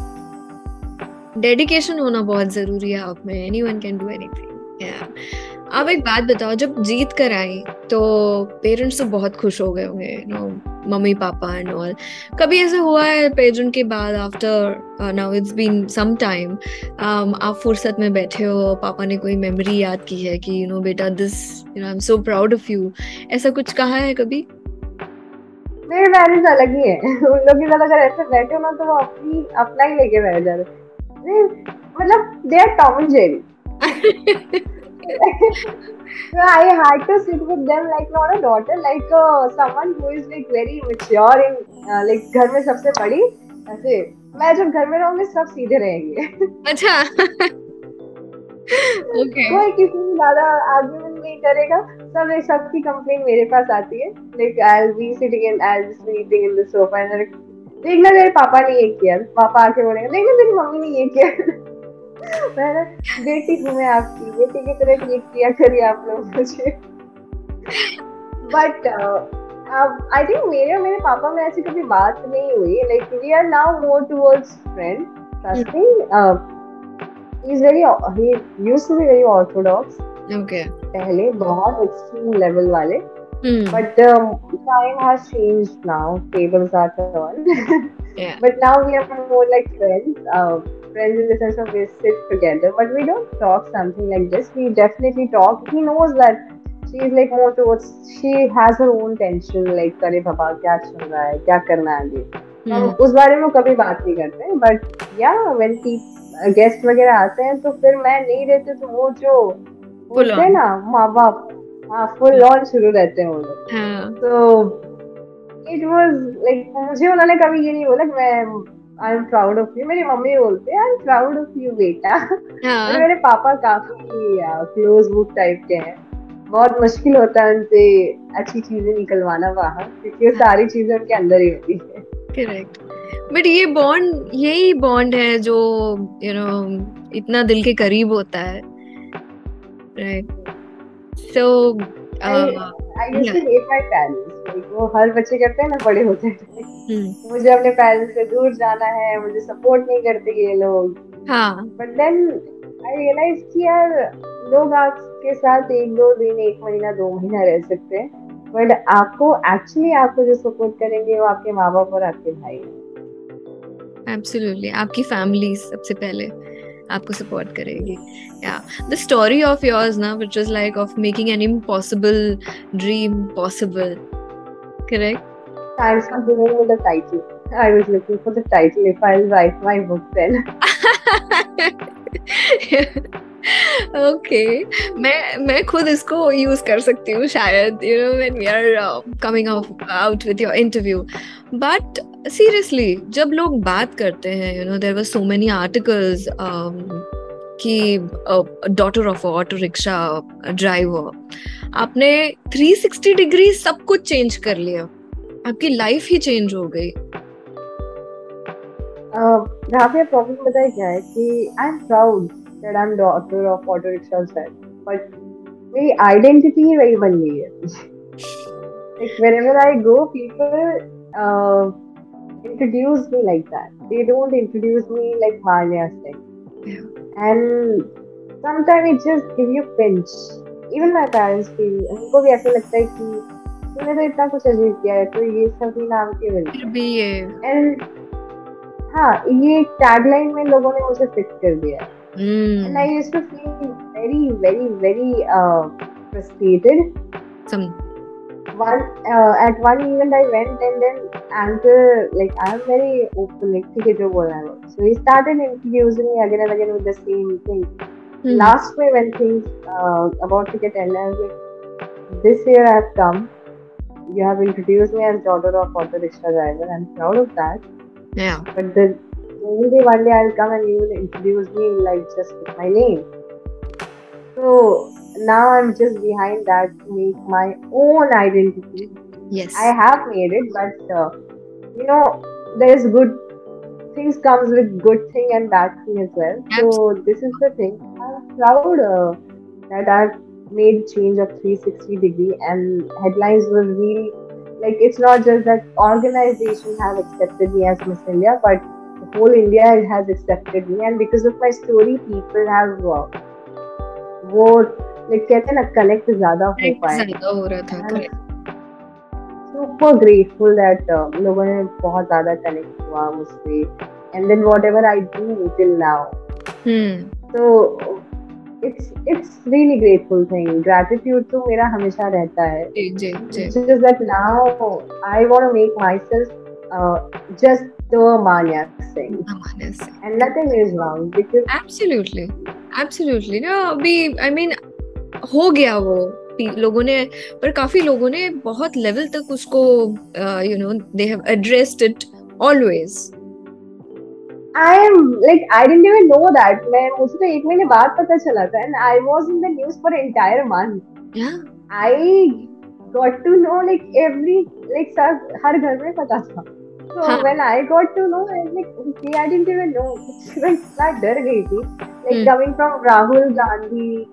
dedication होना बहुत ज़रूरी है आप में। एनीवन कैन डू एनीथिंग या अब एक बात बताओ जब जीत कर आई तो पेरेंट्स तो बहुत खुश हो गए होंगे no mummy papa and all कभी ऐसे हुआ है पेजेंट के बाद after now it's been some time आप फुर्सत में बैठे हो पापा ने कोई मेमोरी याद की है कि यू नो बेटा this you know I am so proud of you ऐसा कुछ कहा है कभी? मेरे मैरिज अलग ही है। उन लोग के साथ अगर ऐसे बैठे हो ना तो वो अपनी अपना ही लेके बैठ जाते मतलब they are Tom and Jerry I had to sit with them like not a daughter, like uh, someone who is like very mature in uh, like घर में सबसे बड़ी ऐसे मैं जब घर में रहूँगी सब सीधे रहेंगे। अच्छा। ओके कोई किसी से ज़्यादा आर्गुमेंट नहीं करेगा सब एक सबकी कंप्लेन मेरे पास आती है। Like I will be sitting in I will sleeping in the sofa and देखना तेरे पापा ने ये किया पापा आके बोलेंगे देखना तेरी मम्मी ने ये किया। बेटी हूँ मैं आपकी बेटी की तरह ट्रीट किया करिए आप लोग मुझे। बट आई थिंक मेरे और मेरे पापा में ऐसी कभी बात नहीं हुई। Like we are now more towards friend trust me is very he used to be very orthodox okay पहले बहुत एक्सट्रीम लेवल वाले। Hmm. but um, time has changed now. Tables are turned. Yeah. but now we are more like friends. Friends in the sense of we sit together but we don't talk something like this we definitely talk he knows that she is like more towards she has her own tension like अरे पापा क्या चल रहा है क्या करना है आगे हम Hmm. उस बारे में कभी बात नहीं करते बट या व्हेन गेस्ट वगैरह आते हैं तो फिर मैं नहीं रहती तो वो जो बोलते हैं ना माँ बाप हाँ फुल ऑन शुरू रहते हैं वो लोग हाँ तो इट वाज लाइक मुझे उन्होंने कभी ये नहीं बोला कि मैं I am proud of you मेरी मम्मी बोलते हैं I am proud of you बेटा. और हाँ मेरे पापा काफ़ी क्लोज बुक टाइप के हैं। बहुत मुश्किल होता है उनसे अच्छी चीज़ें निकलवाना बाहर क्योंकि वो सारी चीज़ें उनके अंदर ही होती है। करेक्ट बट ये बॉन्ड यही बॉन्ड है जो यू नो इतना दिल के करीब होता है। Right so I used to hate my parents वो हर बच्चे करते हैं ना बड़े होते हैं। हम्म, मुझे अपने पेरेंट्स से दूर जाना है मुझे सपोर्ट नहीं करते ये लोग। हाँ। बट देन आई रियलाइज़ कि यार लोग आपके साथ एक दो दिन एक महीना दो महीना रह सकते हैं। बट आपको एक्चुअली आपको जो सपोर्ट करेंगे वो आपके माँ बाप और आपके भाई। एब्सोल्युटली आपकी फैमिली सबसे पहले आपको सपोर्ट करेगी। या द स्टोरी ऑफ़ योर्स ना which is like of making an impossible dream possible correct Thanks for giving me the title. I was looking for the title if I'll write my book then. Okay मैं मैं खुद इसको यूज़ कर सकती हूँ शायद you know when we are coming out with your interview but seriously जब लोग बात करते हैं you know there were so many articles कि daughter of auto rickshaw driver आपने 360 डिग्री सब कुछ चेंज कर लिया आपकी लाइफ ही चेंज हो गई प्रॉब्लम बताया क्या है कि I am proud that I am daughter of auto rickshaw but मेरी आइडेंटिटी ही वही बन गई है uh, introduce me like that. They don't introduce me like Manya said. Yeah. And sometimes it just give you pinch. Even my parents feel, उनको भी ऐसा लगता है कि तूने तो इतना कुछ अजीब किया है तो ये सभी नाम के मिलते फिर भी ये एंड हाँ ये टैगलाइन में लोगों ने मुझे फिक्स कर दिया है हम्म and I used to feel very, very, very uh, frustrated. Some one uh, at one event I went and then uncle like I'm very open like thicket whatever. So he started introducing me again and again with the same thing. Mm-hmm. Last way when things uh, about to get ended, I was like, this year I've come. You have introduced me as daughter of auto rickshaw driver. I'm proud of that. Yeah. But the only one day I'll come and you will introduce me like just with my name. So now I'm just behind that to make my own identity. yes I have made it, but uh, you know, there's good things comes with good thing and bad thing as well. So this is the thing. I'm proud uh, that I've made change of 360 degree and headlines were really like it's not just that organization have accepted me as Miss India, but the whole India has accepted me, and because of my story, people have uh, like कहते हैं ना connect ज़्यादा हो ज़्यादा हो रहा था grateful that uh, लोगों ने बहुत ज़्यादा connect हुआ मुझसे and then whatever I do till now hmm so it's it's really grateful thing gratitude तो मेरा हमेशा रहता है जी जी जी it's just that now I want to make myself uh, just the Manya Singh हमारे से and nothing is wrong because absolutely absolutely ना अभी आई मीन हो गया वो लोगों ने पर काफ़ी लोगों ने बहुत लेवल तक उसको you know they have addressed it always I am like I didn't even know that. मैं मुझे तो एक महीने बाद पता चला था I was in the news for entire month. Yeah. I got to know like every like सब हर घर में पता था. So हाँ. when I got to know, I was like okay, I didn't even know. मैं इतना डर गई थी. Like Hmm. coming from Rahul Gandhi,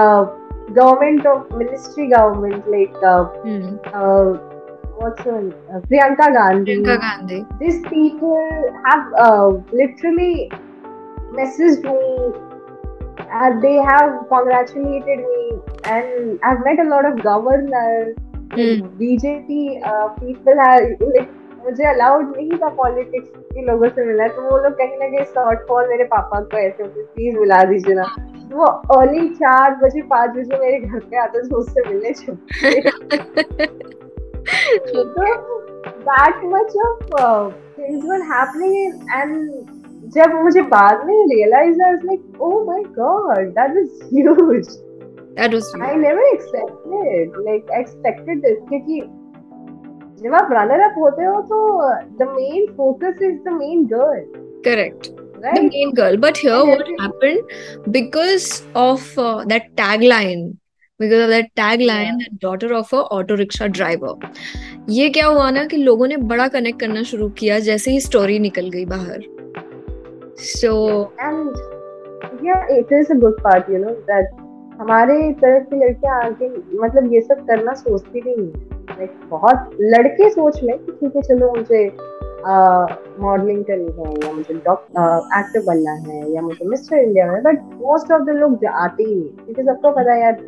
uh, government or ministry government like uh, mm. uh, what's her name? Uh, Priyanka Gandhi. Priyanka Gandhi. These people have uh, literally messaged me. and they have congratulated me, and I've met a lot of governors. Mm. BJP uh, people have like मुझे अलाउड नहीं था पॉलिटिक्स के लोगों से मिलना तो वो लोग कहीं ना कहीं शॉर्ट फॉल मेरे पापा को ऐसे होते प्लीज़ बुला दीजिए ना वो अर्ली चार बजे पाँच बजे मेरे घर पे आते थे उससे मिलने that much of uh, things were happening and जब मुझे बाद में realize I was like oh my god that was huge That was I never expected like expected this क्योंकि जब आप runner up होते हो तो the main focus is the main girl correct. The main girl. But here, what happened because of uh, that tagline, because of that tagline, Yeah. that daughter of a auto rickshaw driver. ये क्या हुआ ना कि लोगों ने बड़ा कनेक्ट करना शुरू किया जैसे ही स्टोरी निकल गई बाहर सो and yeah it is a good part you know that हमारे तरफ़ की लड़कियाँ आगे मतलब ये सब करना सोचती भी नहीं लाइक बहुत लड़के सोच ले कि ठीक है चलो मुझे मॉडलिंग करनी है या मुझे एक्टर बनना है या मुझे मिस्टर इंडिया बनना है बट मोस्ट ऑफ़ द लोग आते ही नहीं क्योंकि सबको पता है यार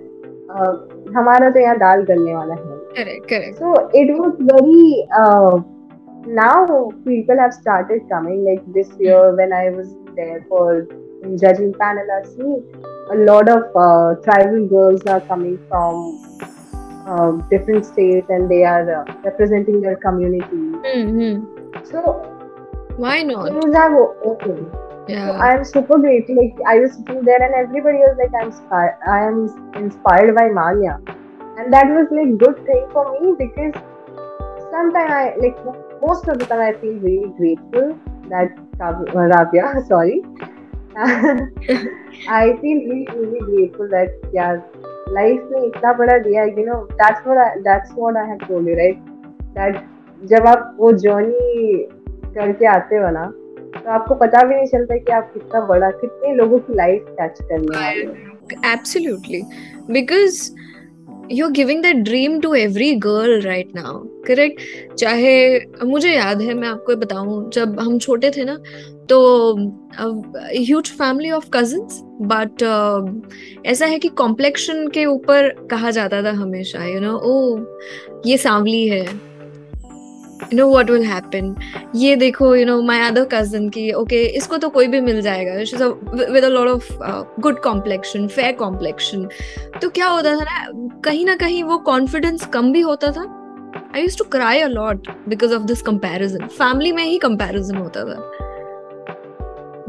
uh, हमारा तो यहाँ दाल गलने वाला है correct correct So it was very. Uh, now people have started coming. Like this year, when I was there for judging panel are seeing, a lot of uh, tribal girls are coming from uh, different states and they are uh, representing their community. Mm-hmm. So, why not? Things are open. Yeah. So I am super grateful. Like I was sitting there and everybody was like, "I'm spi- I am inspired by Manya," and that was like good thing for me because sometimes I like most of the time I feel really grateful that Rav- sorry, I feel really grateful that यार लाइफ में इतना बड़ा दिया you know that's what that's what I have told you right that जब आप वो जर्नी करके आते हो ना तो आपको पता भी नहीं चलता कि आप कितना बड़ा, कितने लोगों की लाइफ टच करने वाले हो। Absolutely because you are giving the dream to every girl right now correct चाहे, मुझे याद है, मैं आपको बताऊँ, जब हम छोटे थे ना तो huge family of cousins but ऐसा है कि कॉम्प्लेक्शन के ऊपर कहा जाता था हमेशा यू नो ओ ये सांवली है। You know what will happen ये देखो you know my other cousin की ओके इसको तो कोई भी मिल जाएगा। With a lot of good complexion fair complexion तो क्या होता था ना, कहीं ना कहीं वो कॉन्फिडेंस कम भी होता था। I used to cry a lot because of this comparison family में ही कंपैरिजन होता था।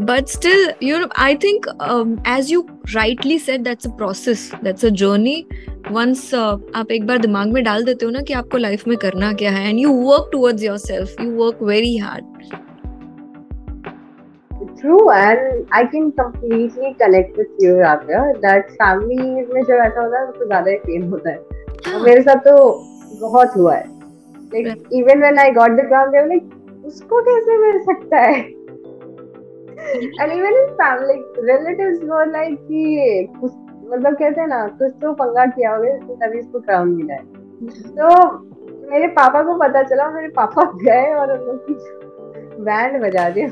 But still you know i think um, as you rightly said that's a process that's a journey once uh, आप एक बार दिमाग में डाल देते हो ना कि आपको लाइफ में करना क्या है and you work towards yourself you work very hard True, and I can completely connect with you, Rabia, that family में जब ऐसा होता है तो ज़्यादा ही पेन होता है और मेरे साथ तो बहुत हुआ है like even when I got the ground they were like उसको कैसे मिल सकता है and even in family relatives were like कि कुछ मतलब कहते हैं ना कुछ तो पंगा किया होगा इसको तभी इसको क्राउन मिला है. तो मेरे पापा को पता चला मेरे पापा गए और उन लोग की बैंड बजा दिया।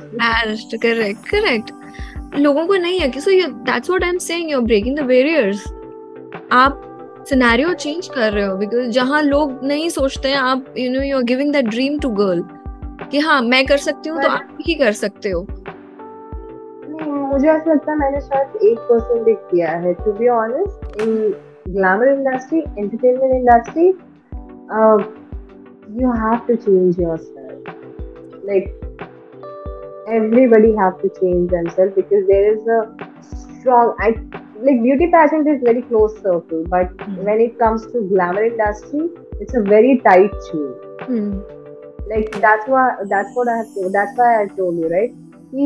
करेक्ट करेक्ट लोगों को नहीं है कि so that's what I am saying you are breaking the barriers आप सिनेरियो चेंज कर रहे हो बिकॉज़ जहाँ लोग नहीं सोचते हैं आप you know you are giving that dream to girl कि हाँ मैं कर सकती हूँ तो आप भी कर सकते हो। मुझे ऐसा लगता है मैंने शायद एक परसेंट देख किया है to be honest in glamour industry entertainment industry you have to change yourself like everybody have to change themself because there is a strong like beauty passion is very close circle but when it comes to glamour industry it's a very tight cheese like that's why that's what i have to, that's why i told you right? He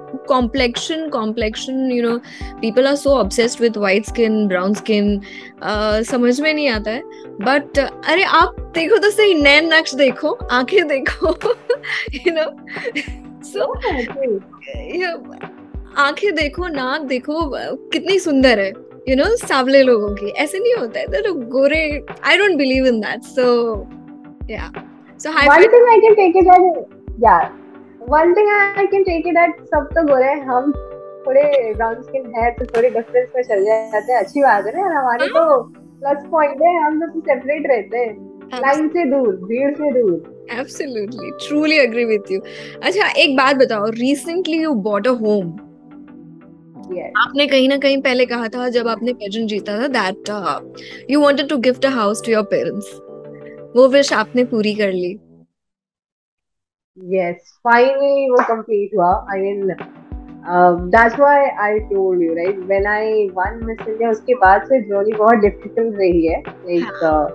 complexion complexion you know people are so obsessed with white skin brown skin समझ में नहीं आता है। बट अरे आप देखो तो सही नैन नक्श देखो आँखें देखो यू नो सो आँखें देखो नाक देखो कितनी सुंदर है यू नो सावले लोगों की। ऐसे नहीं होता है तो गोरे I don't believe in that so yeah so high One thing I can take it that yeah, one thing I can take it that सब तो गोरे हैं, हम थोड़े ब्राउन स्किन है तो थोड़े डिफरेंस में चल जाते हैं। अच्छी बात है ना हमारे तो प्लस पॉइंट है हम लोग सेपरेट रहते हैं। लाइन से दूर भीड़ से दूर। Absolutely truly agree with you अच्छा एक बात बताओ recently you bought a home आपने कहीं ना कहीं पहले कहा था जब आपने पेजेंट जीता था that you wanted to gift a house to your parents वो विश आपने पूरी कर ली। yes finally वो complete हुआ I mean um, that's why I told you right when I won Miss India उसके बाद से journey बहुत difficult रही है like uh,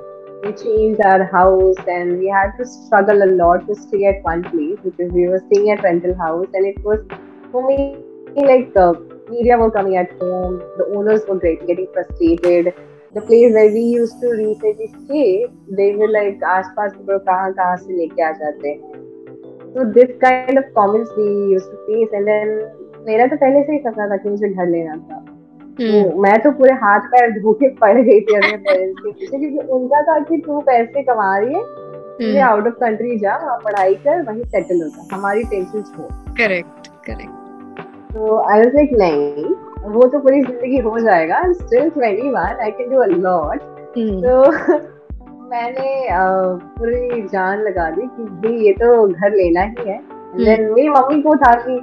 we changed our house and we had to struggle a lot to stay at one place because we were staying at rental house and it was for me like uh, media were coming at home the owners were great, getting frustrated the place where we used to recently stay they were like आसपास के लोग कहाँ कहाँ से लेके आ जाते हैं so this kind of comments we used to face and then मेरा तो पहले से ही सपना था कि मुझे घर लेना था। तो मैं तो पूरे हाथ पैर धो के पड़ गई थी अपने पेरेंट्स के पीछे क्योंकि उनका था कि तू पैसे कमा रही है तुझे आउट ऑफ़ कंट्री जा वहाँ पढ़ाई कर वहीं सेटल होता हमारी टेंशन छोड़ करेक्ट करेक्ट तो आई वाज लाइक नहीं वो तो पूरी ज़िंदगी हो जाएगा still 21 I can do a lot तो मैंने पूरी जान लगा दी कि भाई ये तो घर लेना ही है। हम्म। देन मेरी मम्मी को था कि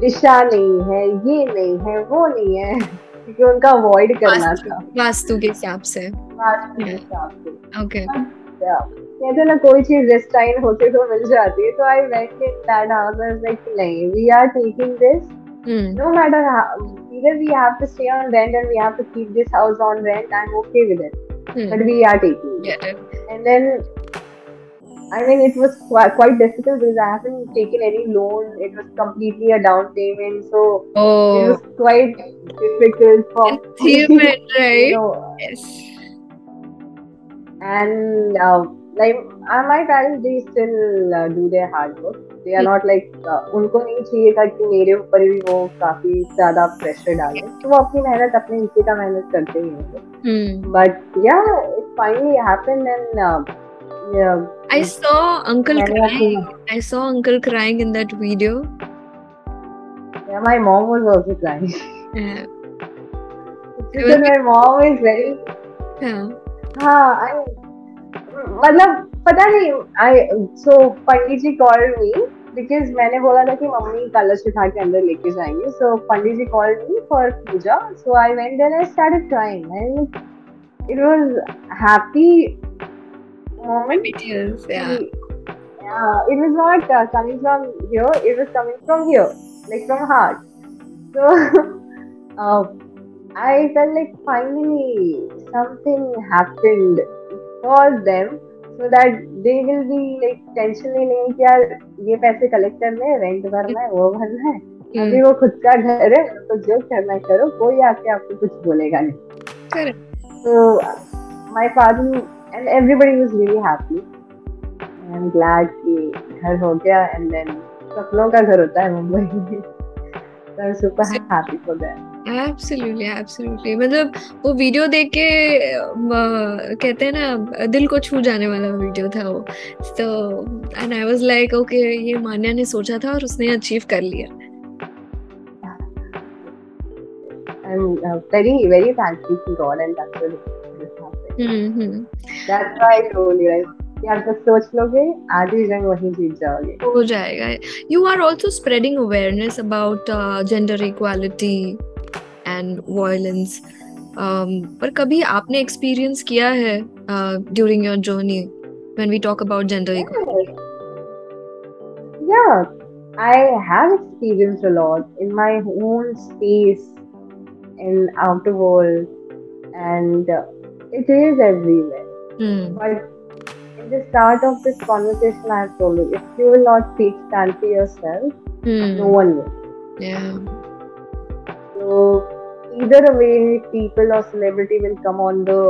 दिशा नहीं है ये नहीं है वो नहीं है क्योंकि उनका अवॉइड करना था। वास्तु के हिसाब से। वास्तु के हिसाब से। ओके कहते हैं ना कोई चीज़ डिस्टाइन होती तो मिल जाती है। तो I went in that house I like नहीं we are taking this hmm no matter how either we have to stay on rent and we have to keep this house on rent i'm okay with it. Hmm. But we are taking. Yeah. And then, I mean, it was qu- quite difficult because I haven't taken any loan. It was completely a down payment, so oh. it was oh. quite difficult for achievement, right? You know, yes. And uh, like, my parents, they still uh, do their hard work. They are not like uh, उनको नहीं चाहिए था कि मेरे ऊपर भी वो काफ़ी ज़्यादा प्रेशर डाले तो वो अपनी मेहनत अपने हिस्से का मेहनत करते ही होंगे हम्म but yeah it finally happened and uh, yeah, I saw uncle crying. I saw uncle crying in that video. yeah, my mom was also crying Yeah. because my mom is very yeah. हाँ I मतलब पता नहीं I so Pandit ji called me because मैंने बोला था कि मम्मी कलश उठा के अंदर लेके जाएँगे so Pandit ji called me for Puja so I went there and I started crying and it was happy moment It is. Yeah. yeah it was not uh, coming from here it was coming from here like from heart so uh, I felt like finally something happened for them so that they will be like tension ही नहीं कि यार ये पैसे कलेक्ट करने हैं रेंट भरना है वो भरना है अभी Mm. वो खुद का घर है तो जो करना है करो कोई आके आपको कुछ बोलेगा नहीं Correct. so my father and everybody was really happy I'm glad कि घर हो गया and then सपनों का घर होता है मुंबई में so I'm super happy for Absolutely, absolutely. मतलब वो वीडियो देख के कहते हैं ना दिल को छू जाने वाला वीडियो था वो। तो and I was like okay ये मान्या ने सोचा था और उसने अचीव कर लिया। I'm uh, very very thankful to God and that's what this happened. Hmm that's why I told you right? कि आप बस सोच लोगे आधी जंग वहीं जीत जाओगे। हो जाएगा। You are also spreading awareness about gender equality and violence पर कभी आपने एक्सपीरियंस किया है during your journey when we talk about gender equality Yeah, I have experienced a lot in my own space in outer world, and uh, it is everywhere. Hmm. But in the start of this conversation, I have told you if you will not take stand for yourself, Hmm. no one will. Yeah. So either way, people or celebrity will come on the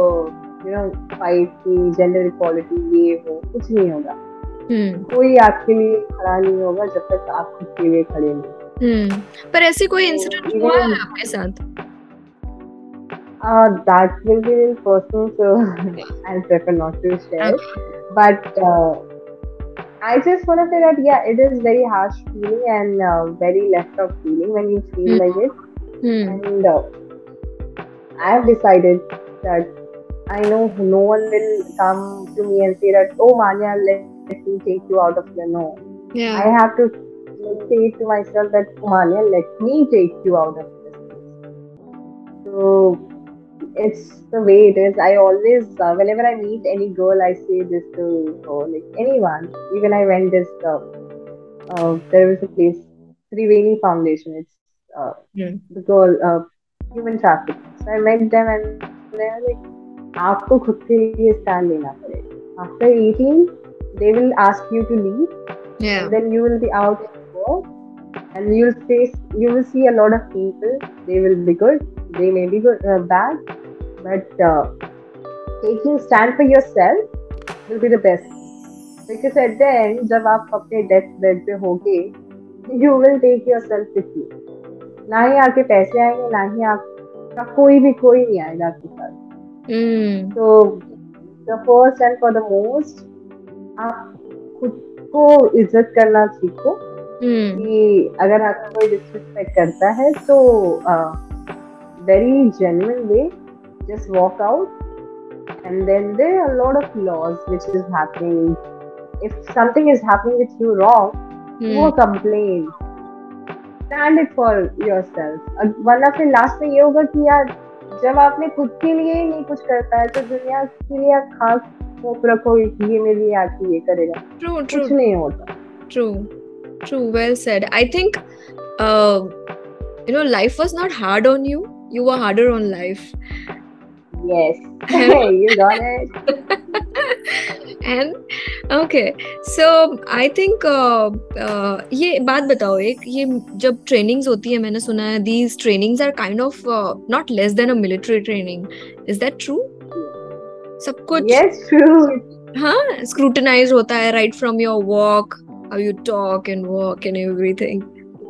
you know fight की gender equality ये वो कुछ नहीं होगा Hmm. कोई आपके लिए खड़ा नहीं होगा जब तक आप खुद के लिए खड़े नहीं Hmm. पर ऐसे कोई इंसिडेंट हुआ है आपके साथ Uh, that will be very personal, so I'll prefer not to share. Okay. But uh, I just want to say that yeah, it is very harsh feeling and uh, very left out feeling when you feel Hmm. like it. Hmm. And uh, I have decided that I know no one will come to me and say that oh Manya, let, let me take you out of the no. Yeah. I have to like, say to myself that "Oh, Manya, let me take you out of this. place." So it's the way it is. I always, uh, whenever I meet any girl, I say this to her, like anyone. Even I went this. Uh, uh, there was a place, Triveni Foundation. It's uh, Hmm. the girl uh, human trafficking. So I met them and they were like, आपको खुद के लिए stand लेना पड़ेगा. After 18, they will ask you to leave Yeah. and then you will be out in the world and you'll face you will see a lot of people they will be good they may be good uh, bad but uh, taking stand for yourself will be the best because at the end जब आप अपने डेथ बेड पे होगे you will take yourself with you ना ही आपके पैसे आएँगे ना ही आपका कोई भी कोई नहीं आएगा आपके साथ Hmm. तो the first and for the most आप खुद को इज़्ज़त करना सीखो Hmm. कि अगर आपको कोई डिसरिस्पेक्ट करता है तो very genuine way just walk out and then there are lot of laws which is happening if something is happening with you wrong. वो complain stand it for yourself वरना फिर लास्ट में ये होगा कि यार जब आपने खुद के लिए ही नहीं कुछ करता है तो दुनिया के लिए आप खास होप रखो ये मेरे लिए आके ये करेगा True. कुछ True. नहीं होता True. True. Well said. I think, uh, you know, life was not hard on you. You were harder on life. yes you got it and okay so i think uh, uh, ये बात बताओ एक ये जब ट्रेनिंग्स होती है मैंने सुना है these trainings are kind of uh, not less than a military training is that true सब कुछ yes true हाँ scrutinized होता है right from your walk how you talk and walk and everything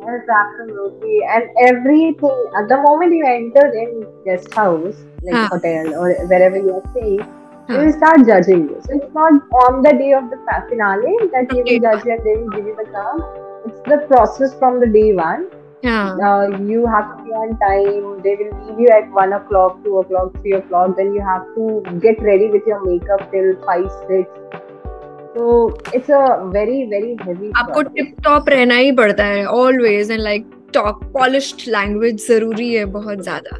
yes absolutely and everything at the moment you enter in guest house like Huh. hotel or wherever you are staying they will start judging you so it's not on the day of the finale that they Okay. will judge you and they will give you the card it's the process from the day one yeah uh, you have to be on time. They will leave you at one o'clock, two o'clock, three o'clock. Then you have to get ready with your makeup till five, six. So it's a very, very heavy. आपको टिप टॉप रहना ही पड़ता है always and like talk polished language ज़रूरी है बहुत ज़्यादा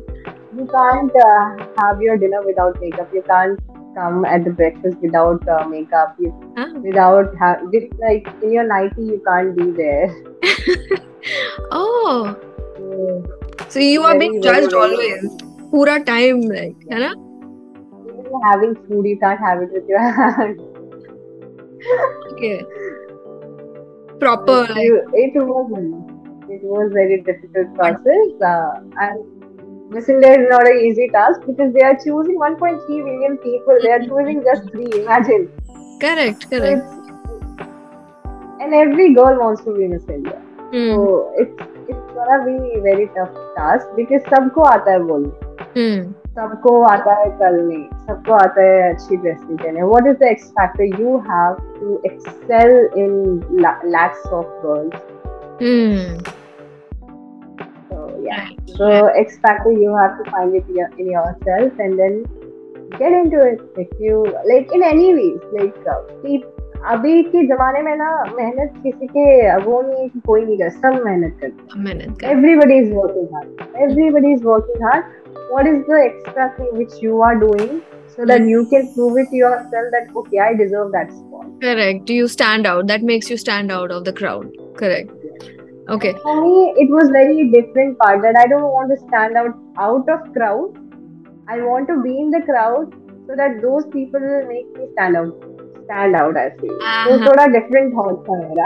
You can't uh, have your dinner without makeup. You can't come at the breakfast without uh, makeup, you, ah. without ha- with, like in your nightie, you can't be there. oh. So, so you are being judged very, always, pura time, like, yeah. Right? Having food, you can't have it with your hand. okay. Proper. It, like... it was. It was very difficult process, uh, and Miss India is not an easy task because they are choosing 1.3 million people. They are choosing just three. Imagine. Correct So correct it's- and every girl wants to be Miss India. Hmm. So it's it's gonna be a very tough task because सबको आता है बोलने Hmm. सबको आता है करने सबको आता है अच्छी ड्रेसिंग करने what is the X factor you have to excel in la- lakhs of girls Hmm. so yeah Right. so X factor you have to find it your- in yourself and then get into it if you like in any ways like uh, keep अभी के जमाने में ना मेहनत किसी के वो नहीं है कि कोई नहीं कर सब मेहनत करते मेहनत कर everybody is working hard everybody is working hard what is the extra thing which you are doing so that you can prove it to yourself that okay i deserve that spot correct you stand out that makes you stand out of the crowd correct okay. For me it was very different part that i don't want to stand out out of crowd. I want to be in the crowd so that those people will make me stand out stand out i feel. Uh-huh. so thoda different thoughts mera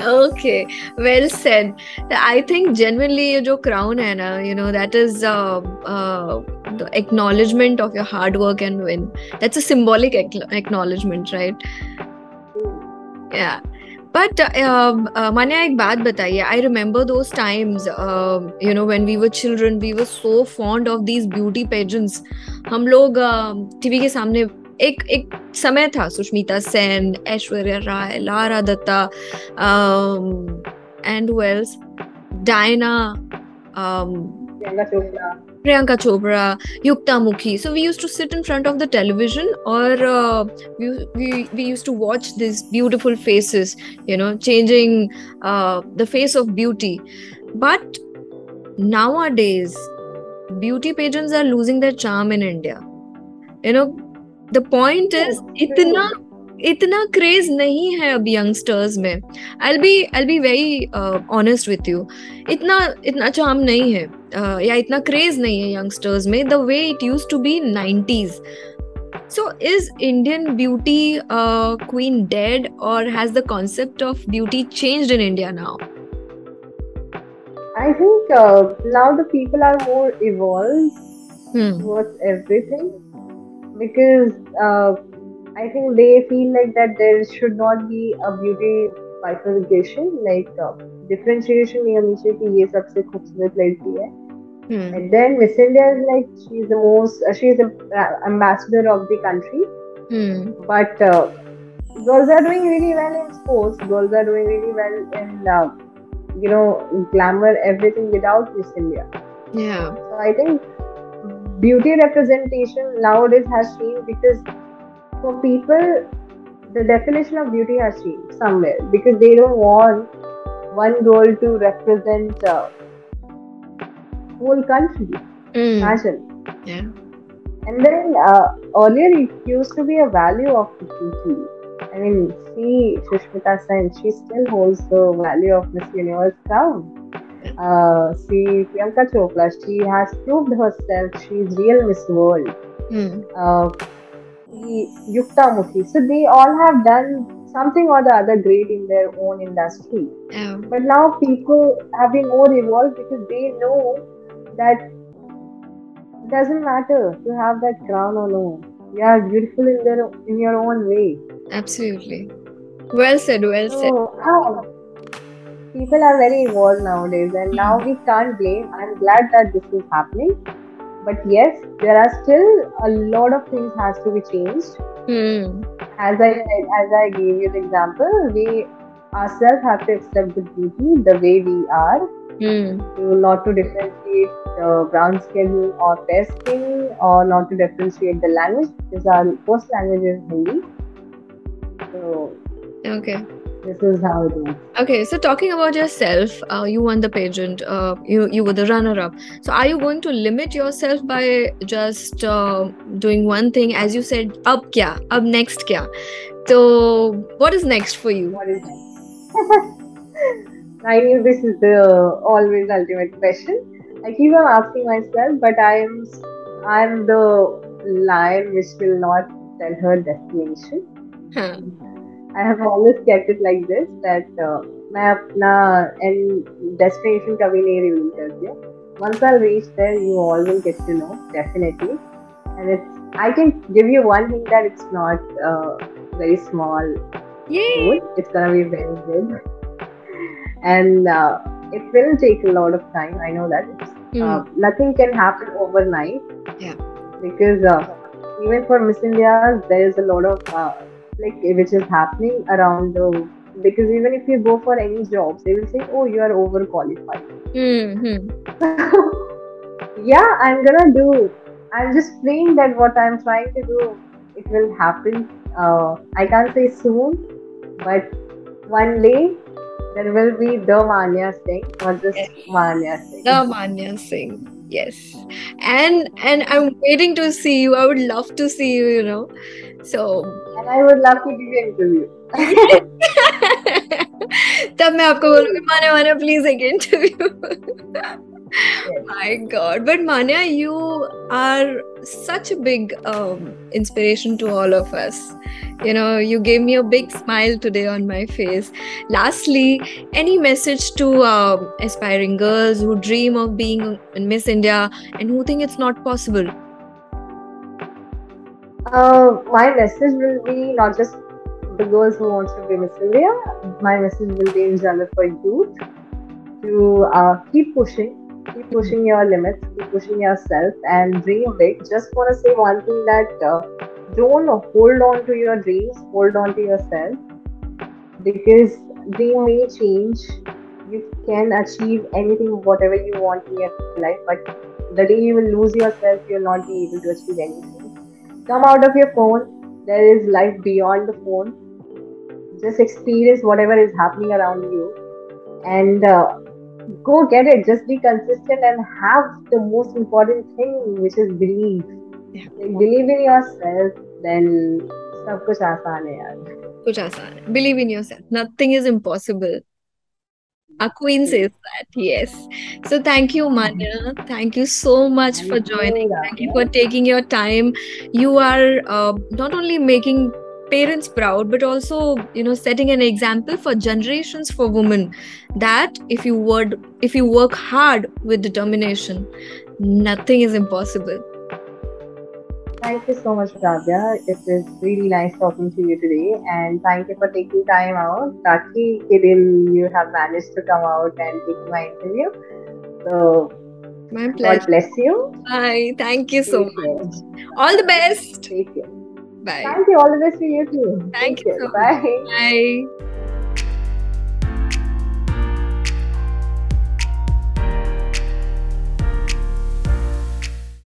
okay. Well said. I think genuinely your crown Anna. you know that is uh, uh, the acknowledgement of your hard work and win. That's a symbolic ac- acknowledgement right? Yeah. But मैंने um, uh, एक बात बताई है I remember those times you know when we were children we were so fond of these beauty pageants हम लोग um, टीवी के सामने एक एक समय था, Sushmita Sen, Aishwarya Rai, Lara Dutta and Wales Diana Priyanka Chopra, Yukta Mukhi. So we used to sit in front of the television or uh, we, we, we used to watch these beautiful faces, you know, changing uh, the face of beauty. But nowadays, beauty pageants are losing their charm in India. You know, the point is, itna इतना क्रेज नहीं है अब यंगस्टर्स में। I be I be very honest with you इतना इतना चार्म नहीं है uh, या इतना क्रेज नहीं है यंगस्टर्स में the way it used to be nineties so is Indian beauty queen dead और has the concept of beauty changed in India now I think uh, now the people are more evolved towards everything because uh, I think they feel like that there should not be a beauty bifurcation, like uh, differentiation नहीं होनी चाहिए कि ये सबसे खूबसूरत लड़की है. And then Miss India is like she's the most, uh, she's the uh, ambassador of the country. But uh, girls are doing really well in sports. Girls are doing really well in, uh, you know, glamour, everything without Miss India. Yeah. So I think beauty representation nowadays has changed because for people, the definition of beauty has changed somewhere because they don't want one girl to represent uh, whole country. Imagine. Yeah. And then uh, earlier it used to be a value of beauty. I mean, see Shushmita Sen, she still holds the value of Miss Universe crown. Uh, see Priyanka Chopra, she has proved herself. She's real Miss World. Uh, see Yukta Mukhi. So they all have done something or the other great in their own industry. Yeah. But now people have been more evolved because they know that it doesn't matter to have that crown or no. You are beautiful in their in your own way. Absolutely. Well said. Well said. So ah, people are very evolved nowadays, and now we can't blame. I'm glad that this is happening. But yes, there are still a lot of things has to be changed. Hmm. As I said, as I gave you the example, we ourselves have to accept the beauty the way we are. Hmm. to not to differentiate the brown skin or fair skin or not to differentiate the language because our first language is Hindi. So Okay. This is how it is. Okay, so talking about yourself, uh, you won the pageant. Uh, you you were the runner-up. So are you going to limit yourself by just uh, doing one thing? As you said, up kya? Up next kya? So what is next for you? What is that? I knew this is the always ultimate question. I keep on asking myself, but I'm I'm the lion which will not tell her destination. Huh. I have always kept it like this that uh, मैं अपना end destination कभी नहीं reveal कर दिया. Once I'll reach there, you all will get to know definitely. And it's I can give you one thing that it's not uh, very small Yay! good. It's gonna be very good. And uh, it will take a lot of time. I know that. It's, Hmm. uh, nothing can happen overnight. Yeah. Because uh, even for Miss India, there is a lot of uh, like which is happening around the. Because even if you go for any jobs, they will say, "Oh, you are overqualified." Hmm. hmm. yeah, I'm gonna do. I'm just praying that what I'm trying to do, it will happen uh, I can't say soon, but one day there will be the Manya Singh, not just Yes. Manya Singh. The Manya Singh. Yes. And and I'm waiting to see you. I would love to see you, you know. So I would love to give you an interview. तब मैं आपको बोलूंगी मान्या मान्या प्लीज एक interview my god but manya you are such a big um, inspiration to all of us you know you gave me a big smile today on my face lastly any message to um, aspiring girls who dream of being in miss india and who think it's not possible Uh, my message will be not just the girls who wants to be Miss India. My message will be in general for youth to uh, keep pushing, keep pushing your limits, keep pushing yourself, and dream big. Just want to say one thing that uh, don't hold on to your dreams, hold on to yourself because dream may change. You can achieve anything, whatever you want in your life, but the day you will lose yourself, you'll not be able to achieve anything come out of your phone. There is life beyond the phone. Just experience whatever is happening around you and uh, go get it. Just be consistent and have the most important thing, which is belief. Yeah. Like, believe in yourself, then सब कुछ आसान है यार. कुछ आसान है believe in yourself nothing is impossible our queen says that yes. So thank you manya. Thank you so much Thank for you, joining. Thank you for taking your time. You are uh, not only making parents proud but also you know setting an example for generations for women that if you would if you work hard with determination nothing is impossible Thank you so much, Radha. It was really nice talking to you today, and thank you for taking time out. Taki ke din you have managed to come out and take my interview. So my pleasure. God bless you. bye thank you so Take care. much all the best Take care. bye Thank you. All the best to you too. Thank Take you so. Bye. bye